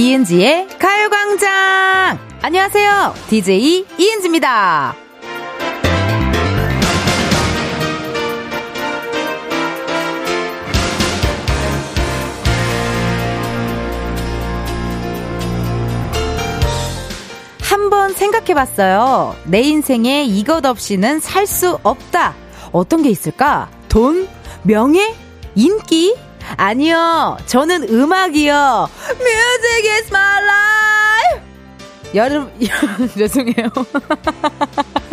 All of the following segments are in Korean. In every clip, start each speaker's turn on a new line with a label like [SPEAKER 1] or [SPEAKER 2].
[SPEAKER 1] 이은지의 가요광장! 안녕하세요. DJ 이은지입니다. 한번 생각해 봤어요. 내 인생에 이것 없이는 살 수 없다. 어떤 게 있을까? 돈? 명예? 인기? 아니요. 저는 음악이요. Music is my life. 여러분, 죄송해요.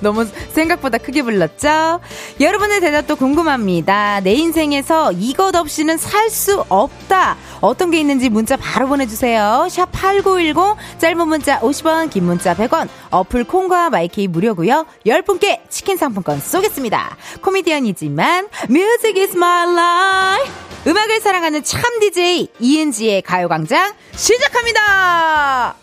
[SPEAKER 1] 너무 생각보다 크게 불렀죠? 여러분의 대답도 궁금합니다. 내 인생에서 이것 없이는 살 수 없다. 어떤 게 있는지 문자 바로 보내주세요. 샵 8910, 짧은 문자 50원, 긴 문자 100원, 어플 콩과 마이케이 무료고요 10분께 치킨 상품권 쏘겠습니다. 코미디언이지만, music is my life. 음악을 사랑하는 참 DJ, 이은지의 가요광장, 시작합니다!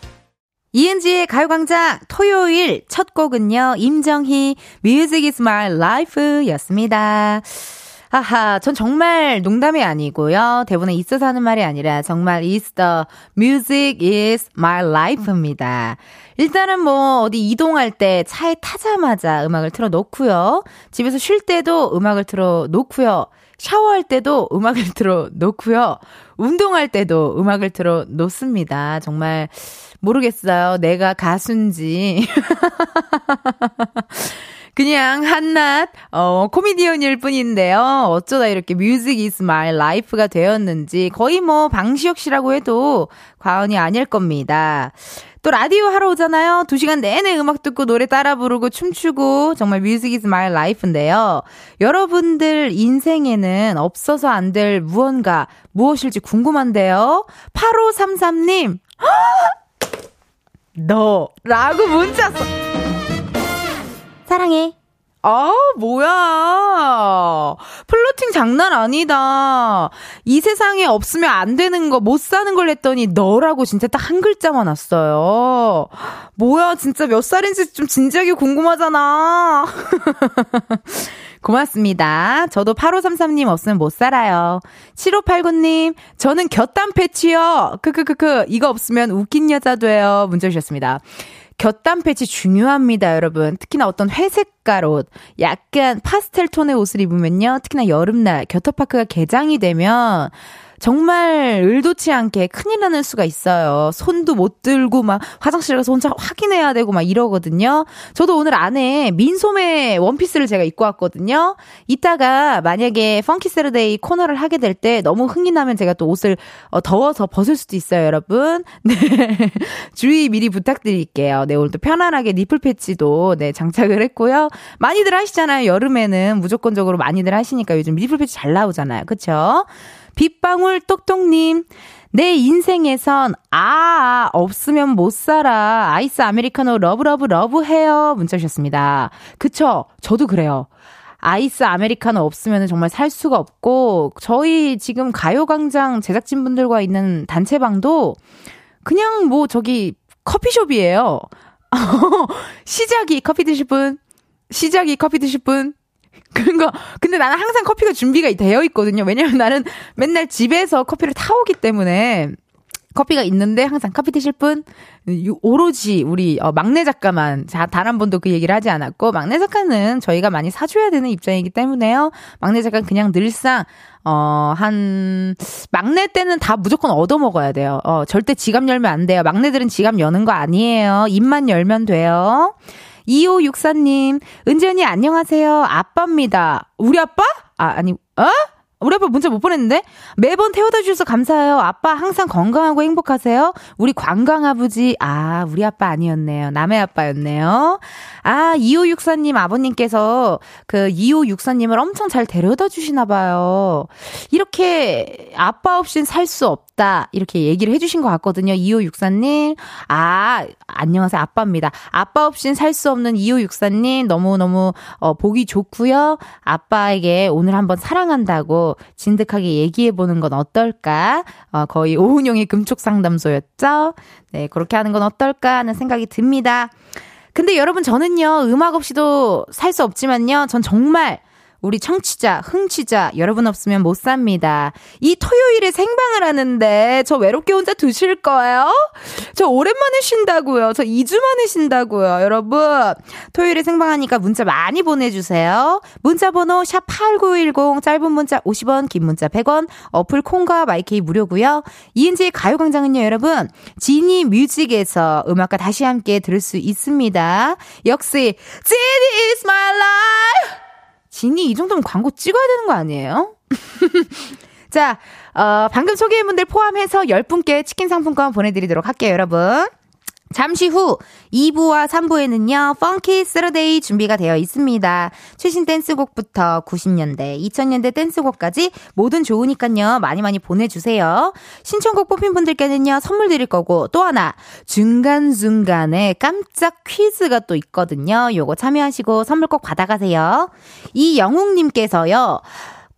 [SPEAKER 1] 이은지의 가요광장 토요일 첫 곡은요, 임정희, Music is my life 였습니다. 하하, 전 정말 농담이 아니고요. 대본에 있어서 하는 말이 아니라 정말 is the music is my life입니다. 일단은 뭐 어디 이동할 때 차에 타자마자 음악을 틀어 놓고요. 집에서 쉴 때도 음악을 틀어 놓고요. 샤워할 때도 음악을 틀어 놓고요. 운동할 때도 음악을 틀어 놓습니다. 정말 모르겠어요. 내가 가수인지. 그냥 한낱 어 코미디언일 뿐인데요. 어쩌다 이렇게 music is my life가 되었는지 거의 뭐 방시혁 씨라고 해도 과언이 아닐 겁니다. 또 라디오 하러 오잖아요. 두 시간 내내 음악 듣고 노래 따라 부르고 춤추고 정말 music is my life인데요. 여러분들 인생에는 없어서 안 될 무언가 무엇일지 궁금한데요. 8533님. 너 라고 문자 써. 사랑해. 아, 뭐야. 플로팅 장난 아니다. 이 세상에 없으면 안 되는 거, 못 사는 걸 했더니 너라고 진짜 딱 한 글자만 왔어요. 뭐야, 진짜 몇 살인지 좀 진지하게 궁금하잖아. 고맙습니다. 저도 8533님 없으면 못 살아요. 7589님, 저는 곁담 패치요. 크크크크, 이거 없으면 웃긴 여자 돼요. 문자 주셨습니다. 곁담 패치 중요합니다, 여러분. 특히나 어떤 회색깔 옷, 약간 파스텔 톤의 옷을 입으면요. 특히나 여름날 겨터파크가 개장이 되면 정말 의도치 않게 큰일 나는 수가 있어요. 손도 못 들고 막 화장실 가서 혼자 확인해야 되고 막 이러거든요. 저도 오늘 안에 민소매 원피스를 제가 입고 왔거든요. 이따가 만약에 Funky Saturday 코너를 하게 될 때 너무 흥이 나면 제가 또 옷을 어, 더워서 벗을 수도 있어요, 여러분. 네. 주의 미리 부탁드릴게요. 네, 오늘 또 편안하게 nipple patch도 네, 장착을 했고요. 많이들 하시잖아요. 여름에는 무조건적으로 많이들 하시니까 요즘 nipple patch 잘 나오잖아요. 그쵸? 빗방울 똑똑님, 내 인생에선 아 없으면 못 살아 아이스 아메리카노 love love love해요 문자 주셨습니다. 그쵸? 저도 그래요. 아이스 아메리카노 없으면 정말 살 수가 없고 저희 지금 가요광장 제작진분들과 있는 단체방도 그냥 뭐 저기 커피숍이에요. 시작이 커피 드실 분 시작이 커피 드실 분 그런 거. 근데 나는 항상 커피가 준비가 되어 있거든요. 왜냐면 나는 맨날 집에서 커피를 타오기 때문에 커피가 있는데 항상 커피 드실 분 오로지 우리 어, 막내 작가만 단한 번도 그 얘기를 하지 않았고 막내 작가는 저희가 많이 사줘야 되는 입장이기 때문에요. 막내 작가는 그냥 늘상 어한 막내 때는 다 무조건 얻어 먹어야 돼요. 어 절대 지갑 열면 안 돼요. 막내들은 지갑 여는 거 아니에요. 입만 열면 돼요. 2564님, 은지 언니 안녕하세요. 아빠입니다. 우리 아빠? 아, 아니, 어? 우리 아빠 문자 못 보냈는데? 매번 태워다 주셔서 감사해요. 아빠 항상 건강하고 행복하세요. 우리 관광 아버지, 아, 우리 아빠 아니었네요. 남의 아빠였네요. 아, 2564님 아버님께서 그 2564님을 엄청 잘 데려다 주시나 봐요. 이렇게 아빠 없인 살 수 없다. 이렇게 얘기를 해주신 것 같거든요. 2564님. 아, 안녕하세요. 아빠입니다. 아빠 없인 살 수 없는 2564님. 너무너무, 어, 보기 좋고요 아빠에게 오늘 한번 사랑한다고 진득하게 얘기해보는 건 어떨까? 어, 거의 오은영의 금촉 상담소였죠? 네, 그렇게 하는 건 어떨까 하는 생각이 듭니다. 근데 여러분 저는요, 음악 없이도 살 수 없지만요, 전 정말 우리 청취자, 흥취자, 여러분 없으면 못 삽니다. 이 토요일에 생방을 하는데, 저 외롭게 혼자 드실 거예요? 저 오랜만에 쉰다고요. 저 2주 만에 쉰다고요. 여러분, 토요일에 생방하니까 문자 많이 보내주세요. 문자 번호 샵8910, 짧은 문자 50원, 긴 문자 100원, 어플 콩과 마이케이 무료고요 이은지의 가요광장은요, 여러분, 지니 뮤직에서 음악과 다시 함께 들을 수 있습니다. 역시, 지니 is my life! 지니 이 정도면 광고 찍어야 되는 거 아니에요? 자, 어, 방금 소개한 분들 포함해서 10분께 치킨 상품권 보내드리도록 할게요, 여러분. 잠시 후 2부와 3부에는요, Funky Saturday 준비가 되어 있습니다. 최신 댄스곡부터 90년대, 2000년대 댄스곡까지 뭐든 좋으니까요, 많이 많이 보내주세요. 신청곡 뽑힌 분들께는요, 선물 드릴 거고, 또 하나, 중간중간에 깜짝 퀴즈가 또 있거든요. 요거 참여하시고 선물 꼭 받아가세요. 이영웅님께서요,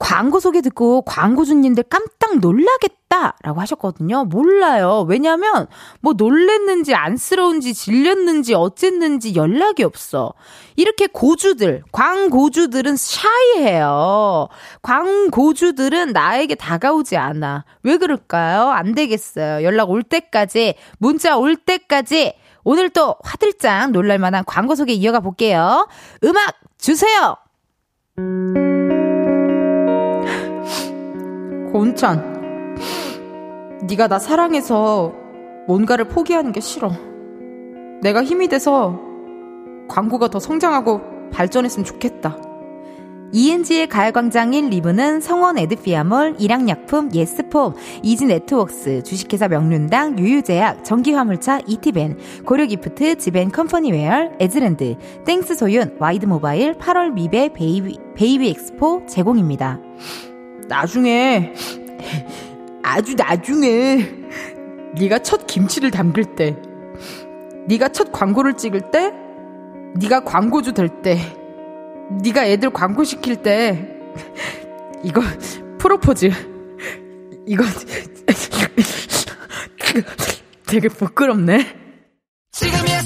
[SPEAKER 1] 광고 소개 듣고 광고주님들 깜짝 놀라겠다 라고 하셨거든요. 몰라요. 왜냐면 뭐 놀랬는지 안쓰러운지 질렸는지 어쨌는지 연락이 없어. 이렇게 고주들, 광고주들은 샤이해요. 광고주들은 나에게 다가오지 않아. 왜 그럴까요? 안 되겠어요. 연락 올 때까지, 문자 올 때까지 오늘 또 화들짝 놀랄만한 광고 소개 이어가 볼게요. 음악 주세요! 고은찬, 네가 나 사랑해서 뭔가를 포기하는 게 싫어. 내가 힘이 돼서 광고가 더 성장하고 발전했으면 좋겠다. 이은지의 가요광장 1, 리브는 성원 에드피아몰, 일양약품, 예스폼, 이지네트웍스, 주식회사 명륜당, 유유제약, 전기화물차, 이티벤, 고려기프트, 지벤 컴퍼니웨어, 에즈랜드, 땡스 소윤, 와이드모바일, 8월 미베 베이비, 베이비 엑스포 제공입니다. 나중에 아주 나중에 네가 첫 김치를 담글 때 네가 첫 광고를 찍을 때 네가 광고주 될 때 네가 애들 광고 시킬 때 이거 프로포즈 이거 되게 부끄럽네. 지금이야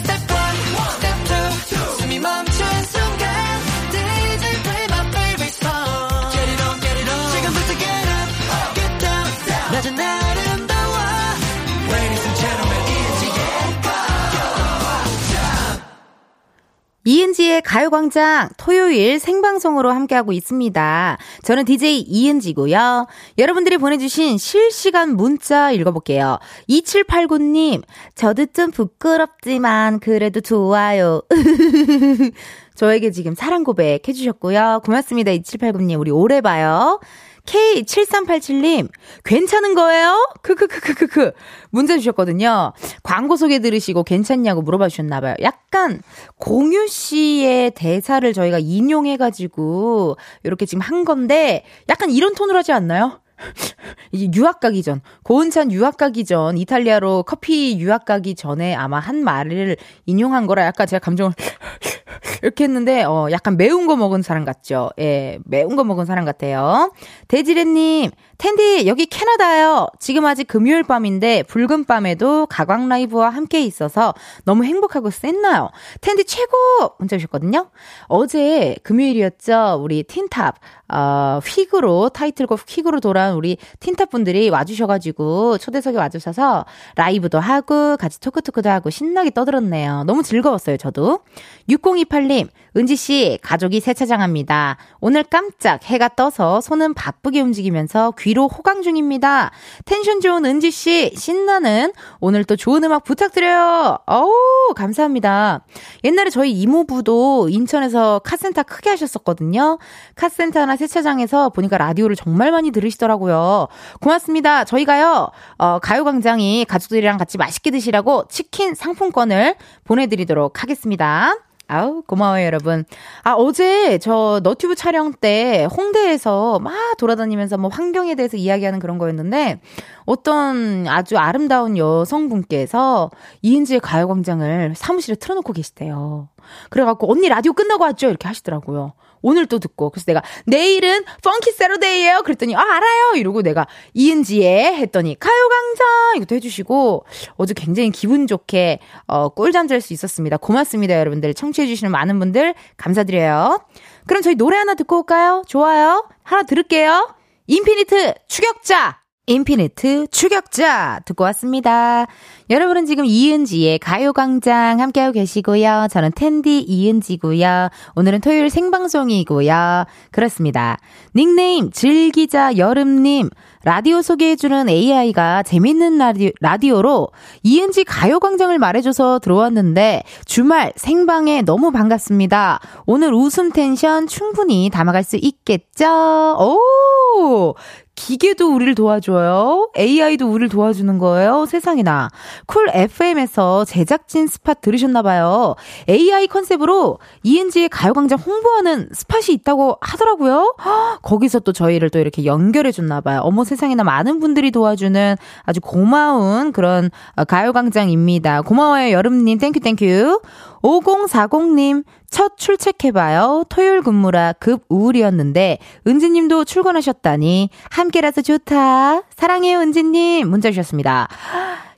[SPEAKER 1] 이은지의 가요광장 토요일 생방송으로 함께하고 있습니다. 저는 DJ 이은지고요. 여러분들이 보내주신 실시간 문자 읽어볼게요. 2789님, 저도 좀 부끄럽지만 그래도 좋아요. 저에게 지금 사랑 고백 해주셨고요. 고맙습니다. 2789님, 우리 오래 봐요. K7387님, 괜찮은 거예요? 크크크크크크. 문자 주셨거든요. 광고 소개 들으시고 괜찮냐고 물어봐 주셨나봐요. 약간 공유 씨의 대사를 저희가 인용해가지고, 이렇게 지금 한 건데, 약간 이런 톤으로 하지 않나요? 이게 유학 가기 전, 고은찬 유학 가기 전, 이탈리아로 커피 유학 가기 전에 아마 한 말을 인용한 거라 약간 제가 감정을 이렇게 했는데, 어, 약간 매운 거 먹은 사람 같죠? 예, 매운 거 먹은 사람 같아요. 대지레님, 텐디, 여기 캐나다요. 지금 아직 금요일 밤인데, 붉은 밤에도 가광 라이브와 함께 있어서 너무 행복하고 쎘나요? 텐디 최고! 문자 주셨거든요. 어제 금요일이었죠. 우리 틴탑, 어, 휙으로, 타이틀곡 휙으로 돌아온 우리 틴탑 분들이 와주셔가지고, 초대석에 와주셔서 라이브도 하고, 같이 토크토크도 하고, 신나게 떠들었네요. 너무 즐거웠어요, 저도. 6028님, 은지씨, 가족이 세차장합니다. 오늘 깜짝 해가 떠서 손은 바쁘게 움직이면서 귀로 호강 중입니다. 텐션 좋은 은지씨, 신나는 오늘 또 좋은 음악 부탁드려요. 어우, 감사합니다. 옛날에 저희 이모부도 인천에서 카센터 크게 하셨었거든요. 카센터나 세차장에서 보니까 라디오를 정말 많이 들으시더라고요. 고맙습니다. 저희가요, 어, 가요광장이 가족들이랑 같이 맛있게 드시라고 치킨 상품권을 보내드리도록 하겠습니다. 아우, 고마워요, 여러분. 아, 어제 저 너튜브 촬영 때 홍대에서 막 돌아다니면서 뭐 환경에 대해서 이야기하는 그런 거였는데 어떤 아주 아름다운 여성분께서 이은지의 가요광장을 사무실에 틀어놓고 계시대요. 그래갖고 언니 라디오 끝나고 왔죠? 이렇게 하시더라고요. 오늘 또 듣고. 그래서 내가 내일은 펑키 세러데이예요 그랬더니 아, 알아요. 이러고 내가 이은지에 했더니 가요광장 이것도 해주시고 어제 굉장히 기분 좋게 어, 꿀잠 잘 수 있었습니다. 고맙습니다. 여러분들. 청취해주시는 많은 분들 감사드려요. 그럼 저희 노래 하나 듣고 올까요? 좋아요. 하나 들을게요. 인피니트 추격자! 인피니트 추격자 듣고 왔습니다. 여러분은 지금 이은지의 가요광장 함께하고 계시고요. 저는 텐디 이은지고요. 오늘은 토요일 생방송이고요. 그렇습니다. 닉네임 즐기자 여름님 라디오 소개해주는 AI가 재밌는 라디오, 라디오로 이은지 가요광장을 말해줘서 들어왔는데 주말 생방에 너무 반갑습니다. 오늘 웃음 텐션 충분히 담아갈 수 있겠죠? 오! 기계도 우리를 도와줘요. AI도 우리를 도와주는 거예요. 세상에나. 쿨 FM에서 제작진 스팟 들으셨나봐요. AI 컨셉으로 ENG의 가요광장 홍보하는 스팟이 있다고 하더라고요. 거기서 또 저희를 또 이렇게 연결해줬나봐요. 어머 세상에나 많은 분들이 도와주는 아주 고마운 그런 가요광장입니다. 고마워요, 여름님. Thank you, thank you. 5040님, 첫 출첵해봐요. 토요일 근무라 급 우울이었는데, 은지님도 출근하셨다니, 함께라서 좋다. 사랑해요, 은지님. 문자 주셨습니다.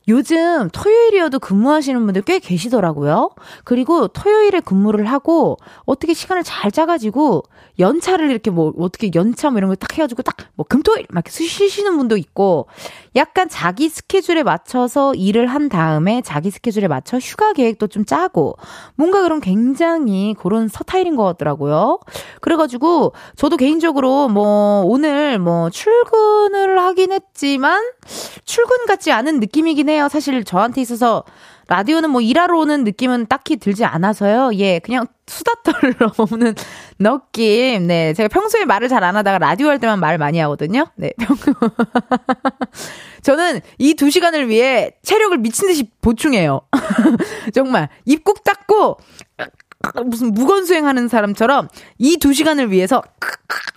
[SPEAKER 1] 요즘 토요일이어도 근무하시는 분들 꽤 계시더라고요. 그리고 토요일에 근무를 하고 어떻게 시간을 잘 짜가지고 연차를 이렇게 뭐 어떻게 연차 뭐 이런 걸 딱 해가지고 딱 뭐 금토일 막 쉬시는 분도 있고 약간 자기 스케줄에 맞춰서 일을 한 다음에 자기 스케줄에 맞춰 휴가 계획도 좀 짜고 뭔가 그런 굉장히 그런 서타일인 것 같더라고요. 그래가지고 저도 개인적으로 뭐 오늘 뭐 출근을 하긴 했지만 출근 같지 않은 느낌이긴 해 요. 사실 저한테 있어서 라디오는 뭐 일하러 오는 느낌은 딱히 들지 않아서요. 예, 그냥 수다 떨러 오는 느낌. 네, 제가 평소에 말을 잘 안 하다가 라디오 할 때만 말 많이 하거든요. 네, 평 저는 이 두 시간을 위해 체력을 미친 듯이 보충해요. 정말 입꾹 닫고 무슨 무건수행 하는 사람처럼 이 두 시간을 위해서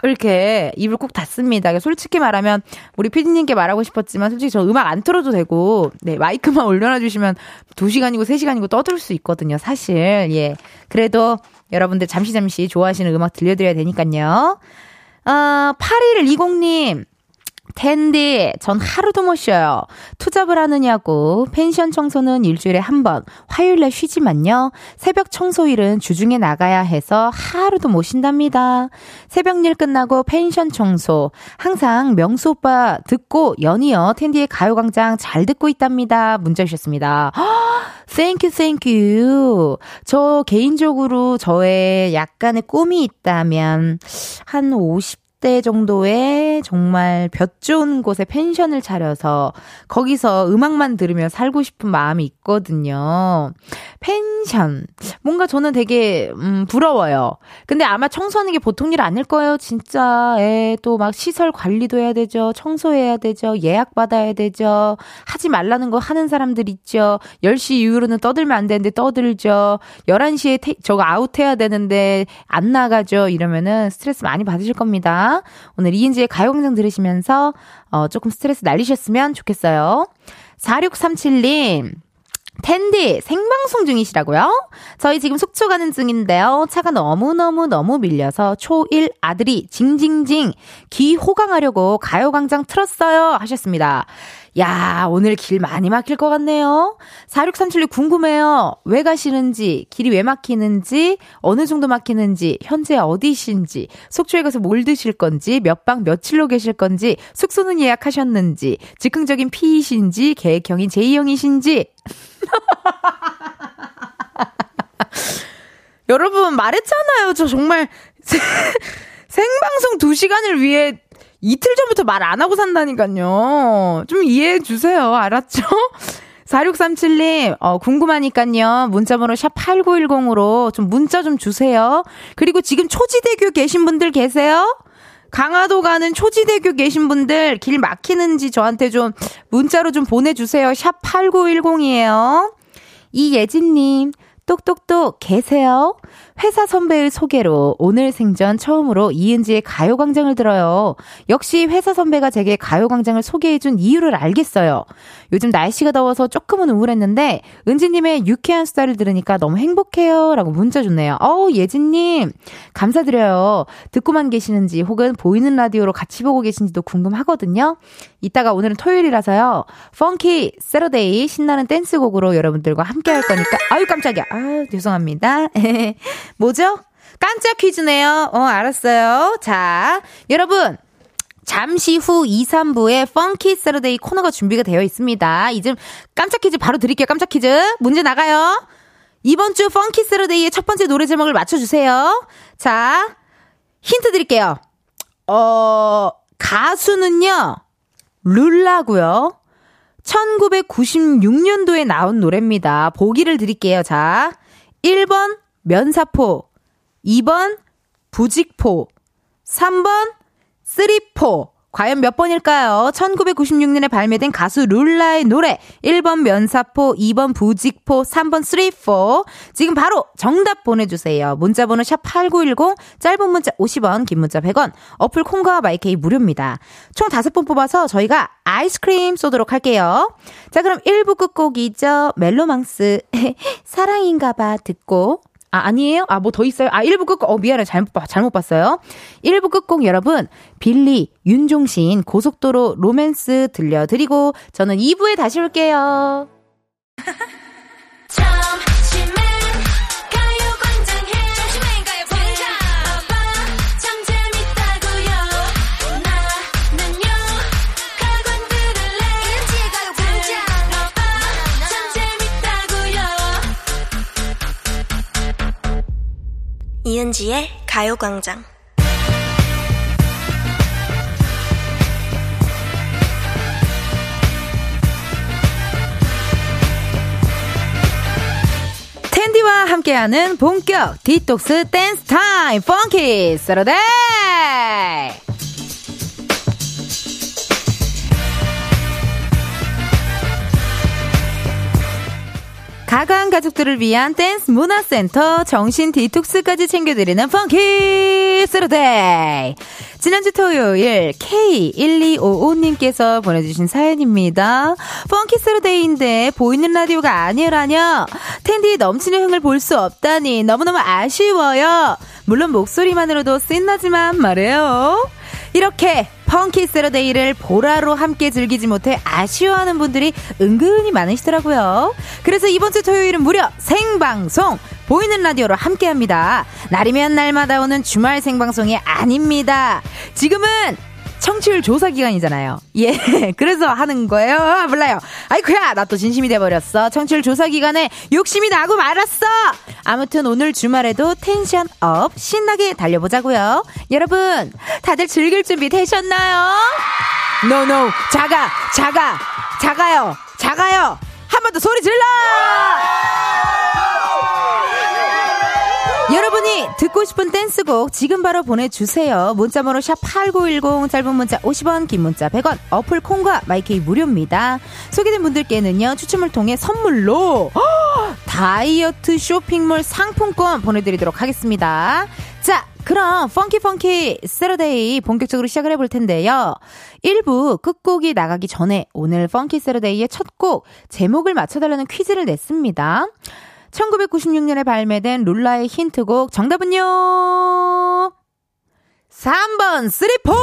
[SPEAKER 1] 이렇게 입을 꼭 닫습니다. 솔직히 말하면 우리 피디님께 말하고 싶었지만 솔직히 저 음악 안 틀어도 되고 네 마이크만 올려놔 주시면 두 시간이고 세 시간이고 떠들 수 있거든요. 사실 예 그래도 여러분들 잠시 잠시 좋아하시는 음악 들려드려야 되니까요. 어, 8120님 텐디, 전 하루도 못 쉬어요. 투잡을 하느냐고. 펜션 청소는 일주일에 한 번. 화요일날 쉬지만요. 새벽 청소일은 주중에 나가야 해서 하루도 못 쉰답니다. 새벽 일 끝나고 펜션 청소. 항상 명수 오빠 듣고 연이어 텐디의 가요광장 잘 듣고 있답니다. 문자 주셨습니다. Thank you, thank you. 저 개인적으로 저의 약간의 꿈이 있다면 한 50, 60대 정도의 정말 볕 좋은 곳에 펜션을 차려서 거기서 음악만 들으며 살고 싶은 마음이 있거든요. 펜션. 뭔가 저는 되게, 음, 부러워요. 근데 아마 청소하는 게 보통 일 아닐 거예요, 진짜. 에, 또 막 시설 관리도 해야 되죠. 청소해야 되죠. 예약 받아야 되죠. 하지 말라는 거 하는 사람들 있죠. 10시 이후로는 떠들면 안 되는데 떠들죠. 11시에 테, 저거 아웃해야 되는데 안 나가죠. 이러면은 스트레스 많이 받으실 겁니다. 오늘 이은지의 가요광장 들으시면서 어, 조금 스트레스 날리셨으면 좋겠어요. 4637님. 텐디 생방송 중이시라고요? 저희 지금 속초 가는 중인데요. 차가 너무너무 너무 밀려서 초1 아들이 징징징 귀 호강하려고 가요광장 틀었어요 하셨습니다. 야, 오늘 길 많이 막힐 것 같네요. 4637님 궁금해요. 왜 가시는지, 길이 왜 막히는지, 어느 정도 막히는지, 현재 어디신지, 속초에 가서 뭘 드실 건지, 몇 방 며칠로 계실 건지, 숙소는 예약하셨는지, 즉흥적인 P이신지, 계획형인 J형이신지. 여러분, 말했잖아요. 저 정말 생방송 2시간을 위해 이틀 전부터 말 안 하고 산다니까요. 좀 이해해 주세요. 알았죠? 4637님, 어, 궁금하니까요. 문자번호 샵 8910으로 좀 문자 좀 주세요. 그리고 지금 초지대교 계신 분들 계세요? 강화도 가는 초지대교 계신 분들 길 막히는지 저한테 좀 문자로 좀 보내주세요. 샵 8910이에요. 이예진님, 똑똑똑 계세요? 회사 선배의 소개로 오늘 생전 처음으로 이은지의 가요광장을 들어요. 역시 회사 선배가 제게 가요광장을 소개해준 이유를 알겠어요. 요즘 날씨가 더워서 조금은 우울했는데 은지님의 유쾌한 수다를 들으니까 너무 행복해요. 라고 문자 줬네요. 어우, 예진님. 감사드려요. 듣고만 계시는지 혹은 보이는 라디오로 같이 보고 계신지도 궁금하거든요. 이따가 오늘은 토요일이라서요. Funky Saturday 신나는 댄스곡으로 여러분들과 함께 할 거니까 아유 깜짝이야. 아 죄송합니다. 뭐죠? 깜짝 퀴즈네요. 어 알았어요. 자 여러분 잠시 후 2, 3부에 Funky Saturday 코너가 준비가 되어 있습니다. 이제 깜짝 퀴즈 바로 드릴게요. 깜짝 퀴즈. 문제 나가요. 이번 주 Funky Saturday의 첫 번째 노래 제목을 맞춰주세요. 자, 힌트 드릴게요. 어, 가수는요, 룰라고요. 1996년도에 나온 노래입니다. 보기를 드릴게요. 자, 1번 면사포, 2번 부직포, 3번 쓰리포, 과연 몇 번일까요? 1996년에 발매된 가수 룰라의 노래 1번 면사포, 2번 부직포, 3번 3포 지금 바로 정답 보내주세요. 문자번호 샵 8910 짧은 문자 50원 긴 문자 100원 어플 콩과 마이케이 무료입니다. 총 5분 뽑아서 저희가 아이스크림 쏘도록 할게요. 자 그럼 1부 끝곡이죠. 멜로망스 사랑인가봐 듣고 아, 아니에요? 아, 뭐 더 있어요? 아, 1부 끝곡, 어, 미안해. 잘못, 잘못 봤어요. 1부 끝곡 여러분, 빌리, 윤종신, 고속도로 로맨스 들려드리고, 저는 2부에 다시 올게요.
[SPEAKER 2] 이은지의 가요광장.
[SPEAKER 1] 텐디와 함께하는 본격 디톡스 댄스 타임 Funky Saturday 가강 가족들을 위한 댄스 문화센터 정신 디톡스까지 챙겨드리는 Funky Saturday 지난주 토요일 K1255님께서 보내주신 사연입니다. 펑키 스르데이인데 보이는 라디오가 아니라뇨. 텐디 넘치는 흥을 볼 수 없다니 너무너무 아쉬워요. 물론 목소리만으로도 신나지만 말해요. 이렇게 펑키 세러데이를 보라로 함께 즐기지 못해 아쉬워하는 분들이 은근히 많으시더라고요. 그래서 이번 주 토요일은 무려 생방송 보이는 라디오로 함께 합니다. 날이면 날마다 오는 주말 생방송이 아닙니다. 지금은 청취율 조사 기간이잖아요. 예. 그래서 하는 거예요. 아, 몰라요. 아이쿠야, 나 또 진심이 돼버렸어. 청취율 조사 기간에 욕심이 나고 말았어! 아무튼 오늘 주말에도 텐션 up, 신나게 달려보자고요. 여러분, 다들 즐길 준비 되셨나요? No no, no, no. 작아, 작아, 작아요, 작아요. 한 번 더 소리 질러! 여러분이 듣고 싶은 댄스곡 지금 바로 보내주세요. 문자번호 샵8910 짧은 문자 50원 긴 문자 100원 어플 콩과 마이케이 무료입니다. 소개된 분들께는요 추첨을 통해 선물로 다이어트 쇼핑몰 상품권 보내드리도록 하겠습니다. 자 그럼 Funky, Funky Saturday 본격적으로 시작을 해볼 텐데요. 1부 끝곡이 나가기 전에 오늘 Funky Saturday의 첫 곡 제목을 맞춰달라는 퀴즈를 냈습니다. 1996년에 발매된 룰라의 힌트곡 정답은요. 3번 three four!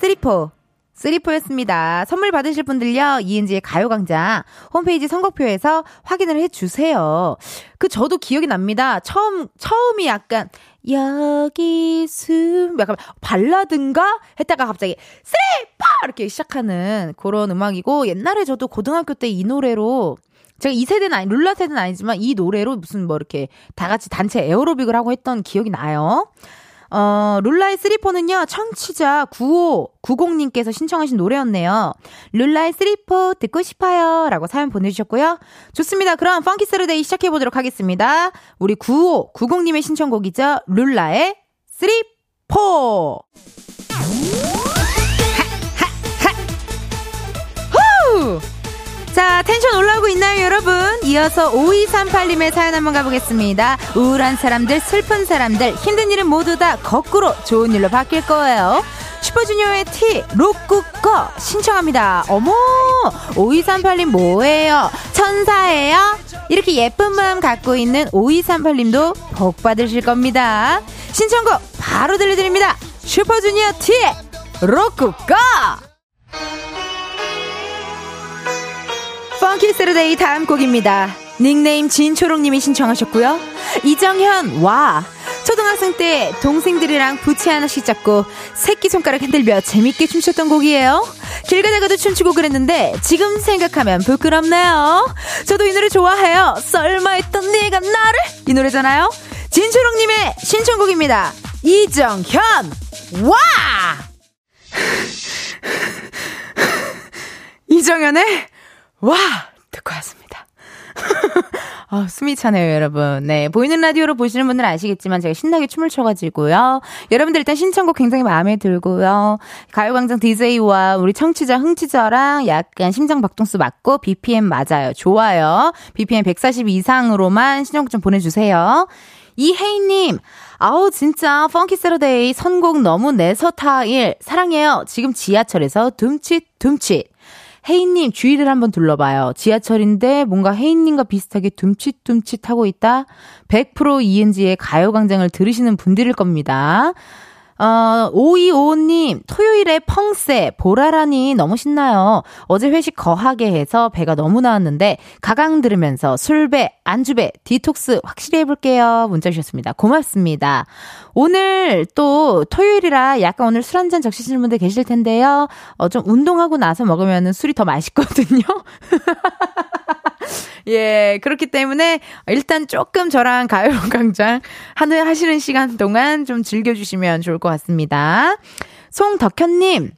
[SPEAKER 1] 쓰리포. 쓰리포였습니다. 선물 받으실 분들요, 이은지의 가요광장 홈페이지 선곡표에서 확인을 해주세요. 그 저도 기억이 납니다. 처음, 처음이 약간, 여기 숨, 약간 발라든가? 했다가 갑자기, 쓰리포! 이렇게 시작하는 그런 음악이고, 옛날에 저도 고등학교 때 이 노래로 제가 이 세대는 아니, 룰라 세대는 아니지만 이 노래로 무슨 뭐 이렇게 다 같이 단체 에어로빅을 하고 했던 기억이 나요. 어, 룰라의 three four는요, 청취자 9590님께서 신청하신 노래였네요. 룰라의 three four 듣고 싶어요. 라고 사연 보내주셨고요. 좋습니다. 그럼 Funky Saturday 시작해보도록 하겠습니다. 우리 9590님의 신청곡이죠. 룰라의 three four! 있나요, 여러분? 이어서 5238님의 사연 한번 가보겠습니다. 우울한 사람들, 슬픈 사람들, 힘든 일은 모두 다 거꾸로 좋은 일로 바뀔 거예요. 슈퍼주니어의 티, 로꾸꺼 신청합니다. 어머, 5238님 뭐예요? 천사예요? 이렇게 예쁜 마음 갖고 있는 5238님도 복 받으실 겁니다. 신청곡 바로 들려드립니다. 슈퍼주니어 티, 로꾸꺼! 펑키 세르데이 다음 곡입니다. 닉네임 진초롱님이 신청하셨고요. 이정현 와 초등학생 때 동생들이랑 부채 하나씩 잡고 새끼손가락 흔들며 재밌게 춤췄던 곡이에요. 길 가다가도 춤추고 그랬는데 지금 생각하면 부끄럽네요. 저도 이 노래 좋아해요. 썰마 했던 네가 나를 이 노래잖아요. 진초롱님의 신청곡입니다. 이정현 와 이정현의 와! 듣고 왔습니다. 아, 숨이 차네요, 여러분. 네. 보이는 라디오로 보시는 분들은 아시겠지만 제가 신나게 춤을 춰가지고요. 여러분들 일단 신청곡 굉장히 마음에 들고요. 가요광장 DJ와 우리 청취자 흥취자랑 약간 심장 박동수 맞고 BPM 맞아요. 좋아요. BPM 140 이상으로만 신청곡 좀 보내주세요. 이혜인님, 아우, 진짜, Funky Saturday 선곡 너무 내 스타일. 사랑해요. 지금 지하철에서 둠칫, 둠칫. 혜인님 주위를 한번 둘러봐요. 지하철인데 뭔가 혜인님과 비슷하게 둠칫둠칫 하고 있다? 100% 이은지의 가요광장을 들으시는 분들일 겁니다. 어, 5255님, 토요일에 펑세, 보라라니 너무 신나요. 어제 회식 거하게 해서 배가 너무 나왔는데, 가강 들으면서 술배, 안주배, 디톡스 확실히 해볼게요. 문자 주셨습니다. 고맙습니다. 오늘 또 토요일이라 약간 오늘 술 한잔 적시시는 분들 계실 텐데요. 어, 좀 운동하고 나서 먹으면 술이 더 맛있거든요. 예, 그렇기 때문에 일단 조금 저랑 가요 광장 하는, 하시는 시간 동안 좀 즐겨주시면 좋을 것 같습니다. 송덕현님,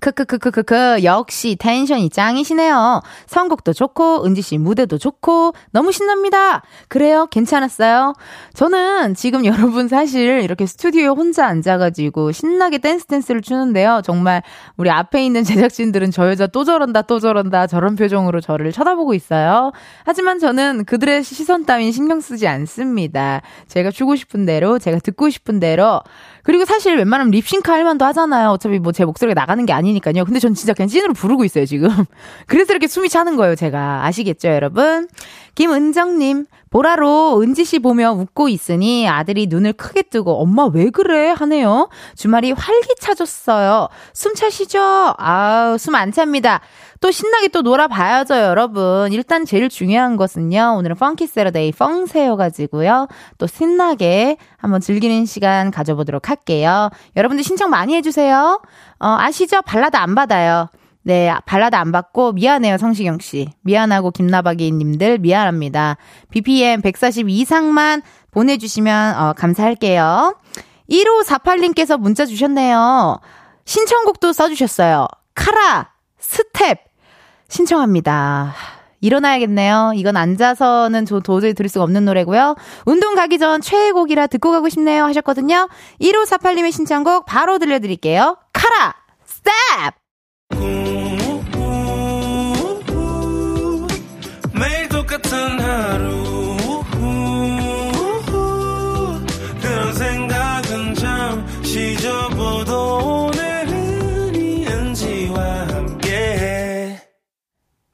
[SPEAKER 1] 크크크크크크 역시 텐션이 짱이시네요. 선곡도 좋고 은지 씨 무대도 좋고 너무 신납니다. 그래요? 괜찮았어요? 저는 지금 여러분 사실 이렇게 스튜디오에 혼자 앉아가지고 신나게 댄스 댄스를 추는데요. 정말 우리 앞에 있는 제작진들은 저 여자 또 저런다 또 저런다 저런 표정으로 저를 쳐다보고 있어요. 하지만 저는 그들의 시선 따윈 신경 쓰지 않습니다. 제가 주고 싶은 대로 제가 듣고 싶은 대로 그리고 사실 웬만하면 립싱크 할 만도 하잖아요. 어차피 뭐 제 목소리가 나가는 게 아니니까요. 근데 전 진짜 그냥 찐으로 부르고 있어요, 지금. 그래서 이렇게 숨이 차는 거예요, 제가. 아시겠죠, 여러분? 김은정님, 보라로 은지 씨 보며 웃고 있으니 아들이 눈을 크게 뜨고 엄마 왜 그래? 하네요. 주말이 활기차졌어요. 숨 차시죠? 아우, 숨 안 찹니다. 또 신나게 또 놀아봐야죠, 여러분. 일단 제일 중요한 것은요. 오늘은 Funky Saturday 펑세여가지고요. 또 신나게 한번 즐기는 시간 가져보도록 할게요. 여러분들 신청 많이 해주세요. 어, 아시죠? 발라드 안 받아요. 네, 발라드 안 받고 미안해요, 성시경 씨. 미안하고 김나박이 님들 미안합니다. BPM 140 이상만 보내주시면 어, 감사할게요. 1548님께서 문자 주셨네요. 신청곡도 써주셨어요. 카라, 스텝, 신청합니다. 일어나야겠네요. 이건 앉아서는 저 도저히 들을 수가 없는 노래고요. 운동 가기 전 최애곡이라 듣고 가고 싶네요 하셨거든요. 1548님의 신청곡 바로 들려드릴게요. 카라! 스텝!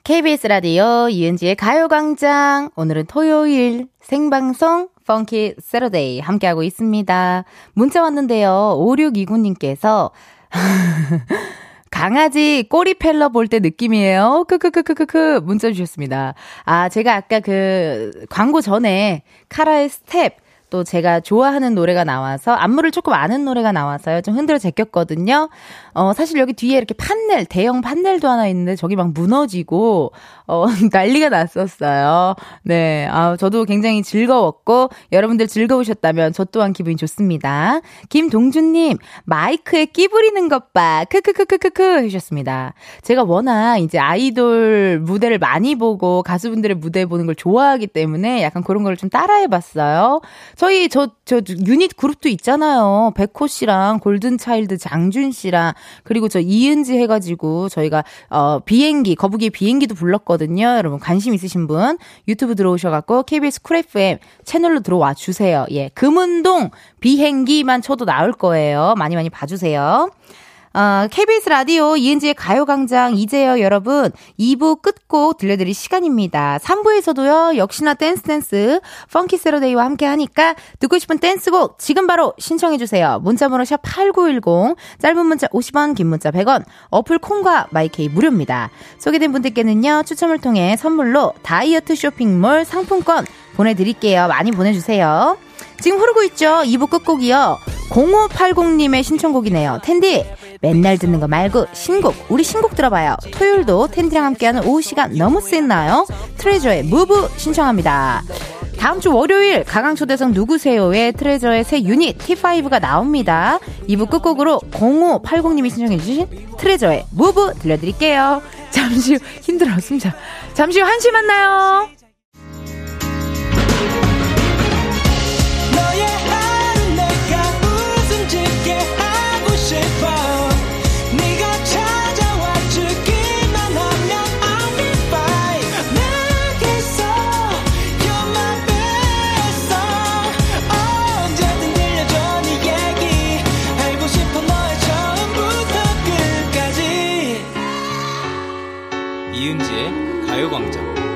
[SPEAKER 1] KBS 라디오 이은지의 가요광장. 오늘은 토요일 생방송 펑키 세러데이 함께하고 있습니다. 문자 왔는데요. 5629님께서 강아지 꼬리 펠러 볼 때 느낌이에요. 크크크크크크 문자 주셨습니다. 아, 제가 아까 그 광고 전에 카라의 스텝 또 제가 좋아하는 노래가 나와서 안무를 조금 아는 노래가 나와서요. 좀 흔들어 제꼈거든요. 어, 사실 여기 뒤에 이렇게 판넬, 대형 판넬도 하나 있는데 저기 막 무너지고, 어, 난리가 났었어요. 네. 아, 저도 굉장히 즐거웠고, 여러분들 즐거우셨다면 저 또한 기분이 좋습니다. 김동준님, 마이크에 끼 부리는 것 봐. 크크크크크크 해주셨습니다. 제가 워낙 이제 아이돌 무대를 많이 보고 가수분들의 무대 보는 걸 좋아하기 때문에 약간 그런 걸 좀 따라해 봤어요. 저희 저, 저 유닛 그룹도 있잖아요. 백호 씨랑 골든차일드 장준 씨랑 그리고 저 이은지 해가지고 저희가 어, 비행기, 거북이 비행기도 불렀거든요. 여러분 관심 있으신 분 유튜브 들어오셔갖고 KBS Cool FM 채널로 들어와 주세요. 예. 금은동 비행기만 쳐도 나올 거예요. 많이 많이 봐주세요. 어, KBS 라디오 이은지의 가요광장 이제요 여러분 2부 끝곡 들려드릴 시간입니다. 3부에서도요 역시나 댄스 댄스 Funky Saturday와 함께 하니까 듣고 싶은 댄스곡 지금 바로 신청해주세요. 문자번호 샵 8910 짧은 문자 50원 긴 문자 100원 어플 콩과 마이케이 무료입니다. 소개된 분들께는요 추첨을 통해 선물로 다이어트 쇼핑몰 상품권 보내드릴게요. 많이 보내주세요. 지금 흐르고 있죠? 2부 끝곡이요. 0580님의 신청곡이네요. 텐디, 맨날 듣는 거 말고 신곡, 우리 신곡 들어봐요. 토요일도 텐디랑 함께하는 오후 시간 너무 신나요? 트레저의 MOVE 신청합니다. 다음 주 월요일 가강초대석 누구세요의 트레저의 새 유닛 T5가 나옵니다. 2부 끝곡으로 0580님이 신청해주신 트레저의 MOVE 들려드릴게요. 잠시 후 힘들어 숨자. 잠시 후 1시 만나요. 이은지의 가요광장.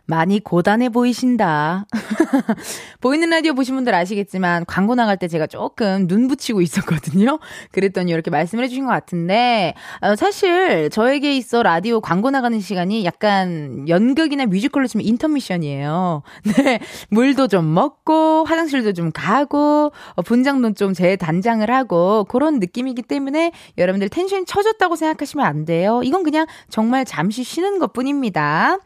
[SPEAKER 1] 많이 고단해 보이신다. 보이는 라디오 보신 분들 아시겠지만 광고 나갈 때 제가 조금 눈 붙이고 있었거든요. 그랬더니 이렇게 말씀을 해주신 것 같은데 어, 사실 저에게 있어 라디오 광고 나가는 시간이 약간 연극이나 뮤지컬로 치면 인터미션이에요. 네, 물도 좀 먹고 화장실도 좀 가고 어, 분장도 좀 재단장을 하고 그런 느낌이기 때문에 여러분들 텐션 쳐줬다고 생각하시면 안 돼요. 이건 그냥 정말 잠시 쉬는 것 뿐입니다.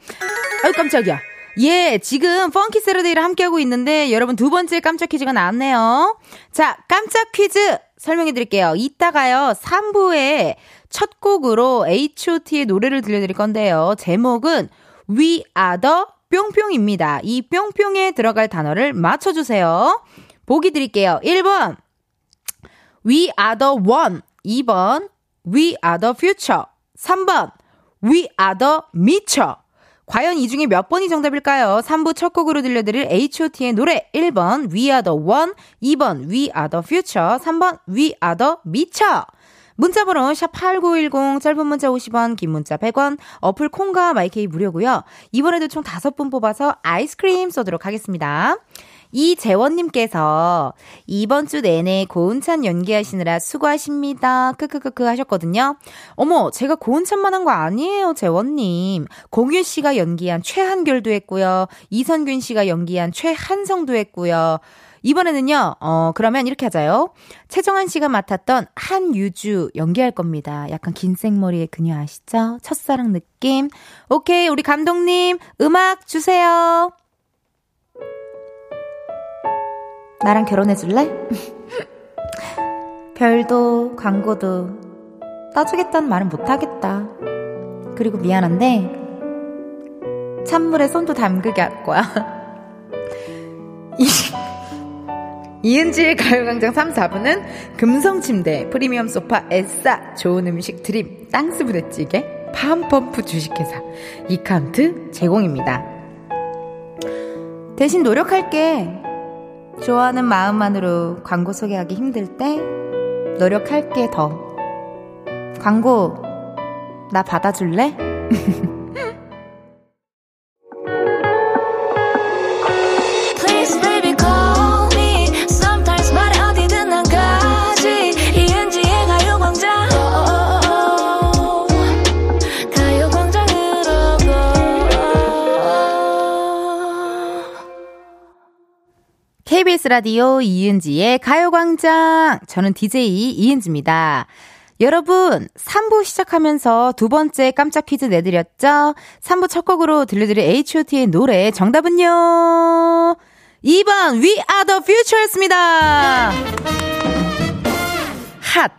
[SPEAKER 1] 아유, 깜짝이야. 예, 지금 펑키 세러데이를 함께하고 있는데 여러분 두 번째 깜짝 퀴즈가 나왔네요. 자, 깜짝 퀴즈 설명해 드릴게요. 이따가요, 3부에 첫 곡으로 H.O.T의 노래를 들려드릴 건데요. 제목은 We Are the 뿅뿅입니다. 이 뿅뿅에 들어갈 단어를 맞춰주세요. 보기 드릴게요. 1번, We Are the One. 2번, We Are the Future. 3번, We Are the 미쳐. 과연 이 중에 몇 번이 정답일까요? 3부 첫 곡으로 들려드릴 H.O.T의 노래 1번 We Are The One 2번 We Are The Future 3번 We Are The 미쳐 문자번호 샵8910 짧은 문자 50원 긴 문자 100원 어플 콩과 마이케이 무료고요. 이번에도 총 5분 뽑아서 아이스크림 쏘도록 하겠습니다. 이재원님께서 이번 주 내내 고은찬 연기하시느라 수고하십니다. 크크크크 하셨거든요. 어머, 제가 고은찬만 한 거 아니에요, 재원님. 공유 씨가 연기한 최한결도 했고요. 이선균 씨가 연기한 최한성도 했고요. 이번에는요, 어, 그러면 이렇게 하자요. 최정한 씨가 맡았던 한유주 연기할 겁니다. 약간 긴 생머리의 그녀 아시죠? 첫사랑 느낌. 오케이, 우리 감독님, 음악 주세요. 나랑 결혼해 줄래? 별도 광고도 따주겠다는 말은 못하겠다. 그리고 미안한데 찬물에 손도 담그게 할 거야. 이은지의 가요광장 3, 4부는 금성침대, 프리미엄 소파, 에싸, 좋은 음식 드림, 땅스 부대찌개, 팜펌프 주식회사, 이카운트 제공입니다. 대신 노력할게. 좋아하는 마음만으로 광고 소개하기 힘들 때 노력할게 더. 광고 나 받아줄래? KBS 라디오 이은지의 가요광장. 저는 DJ 이은지입니다. 여러분, 3부 시작하면서 두 번째 깜짝 퀴즈 내드렸죠? 3부 첫 곡으로 들려드릴 H.O.T의 노래 정답은요? 2번 We Are The Future였습니다. 핫.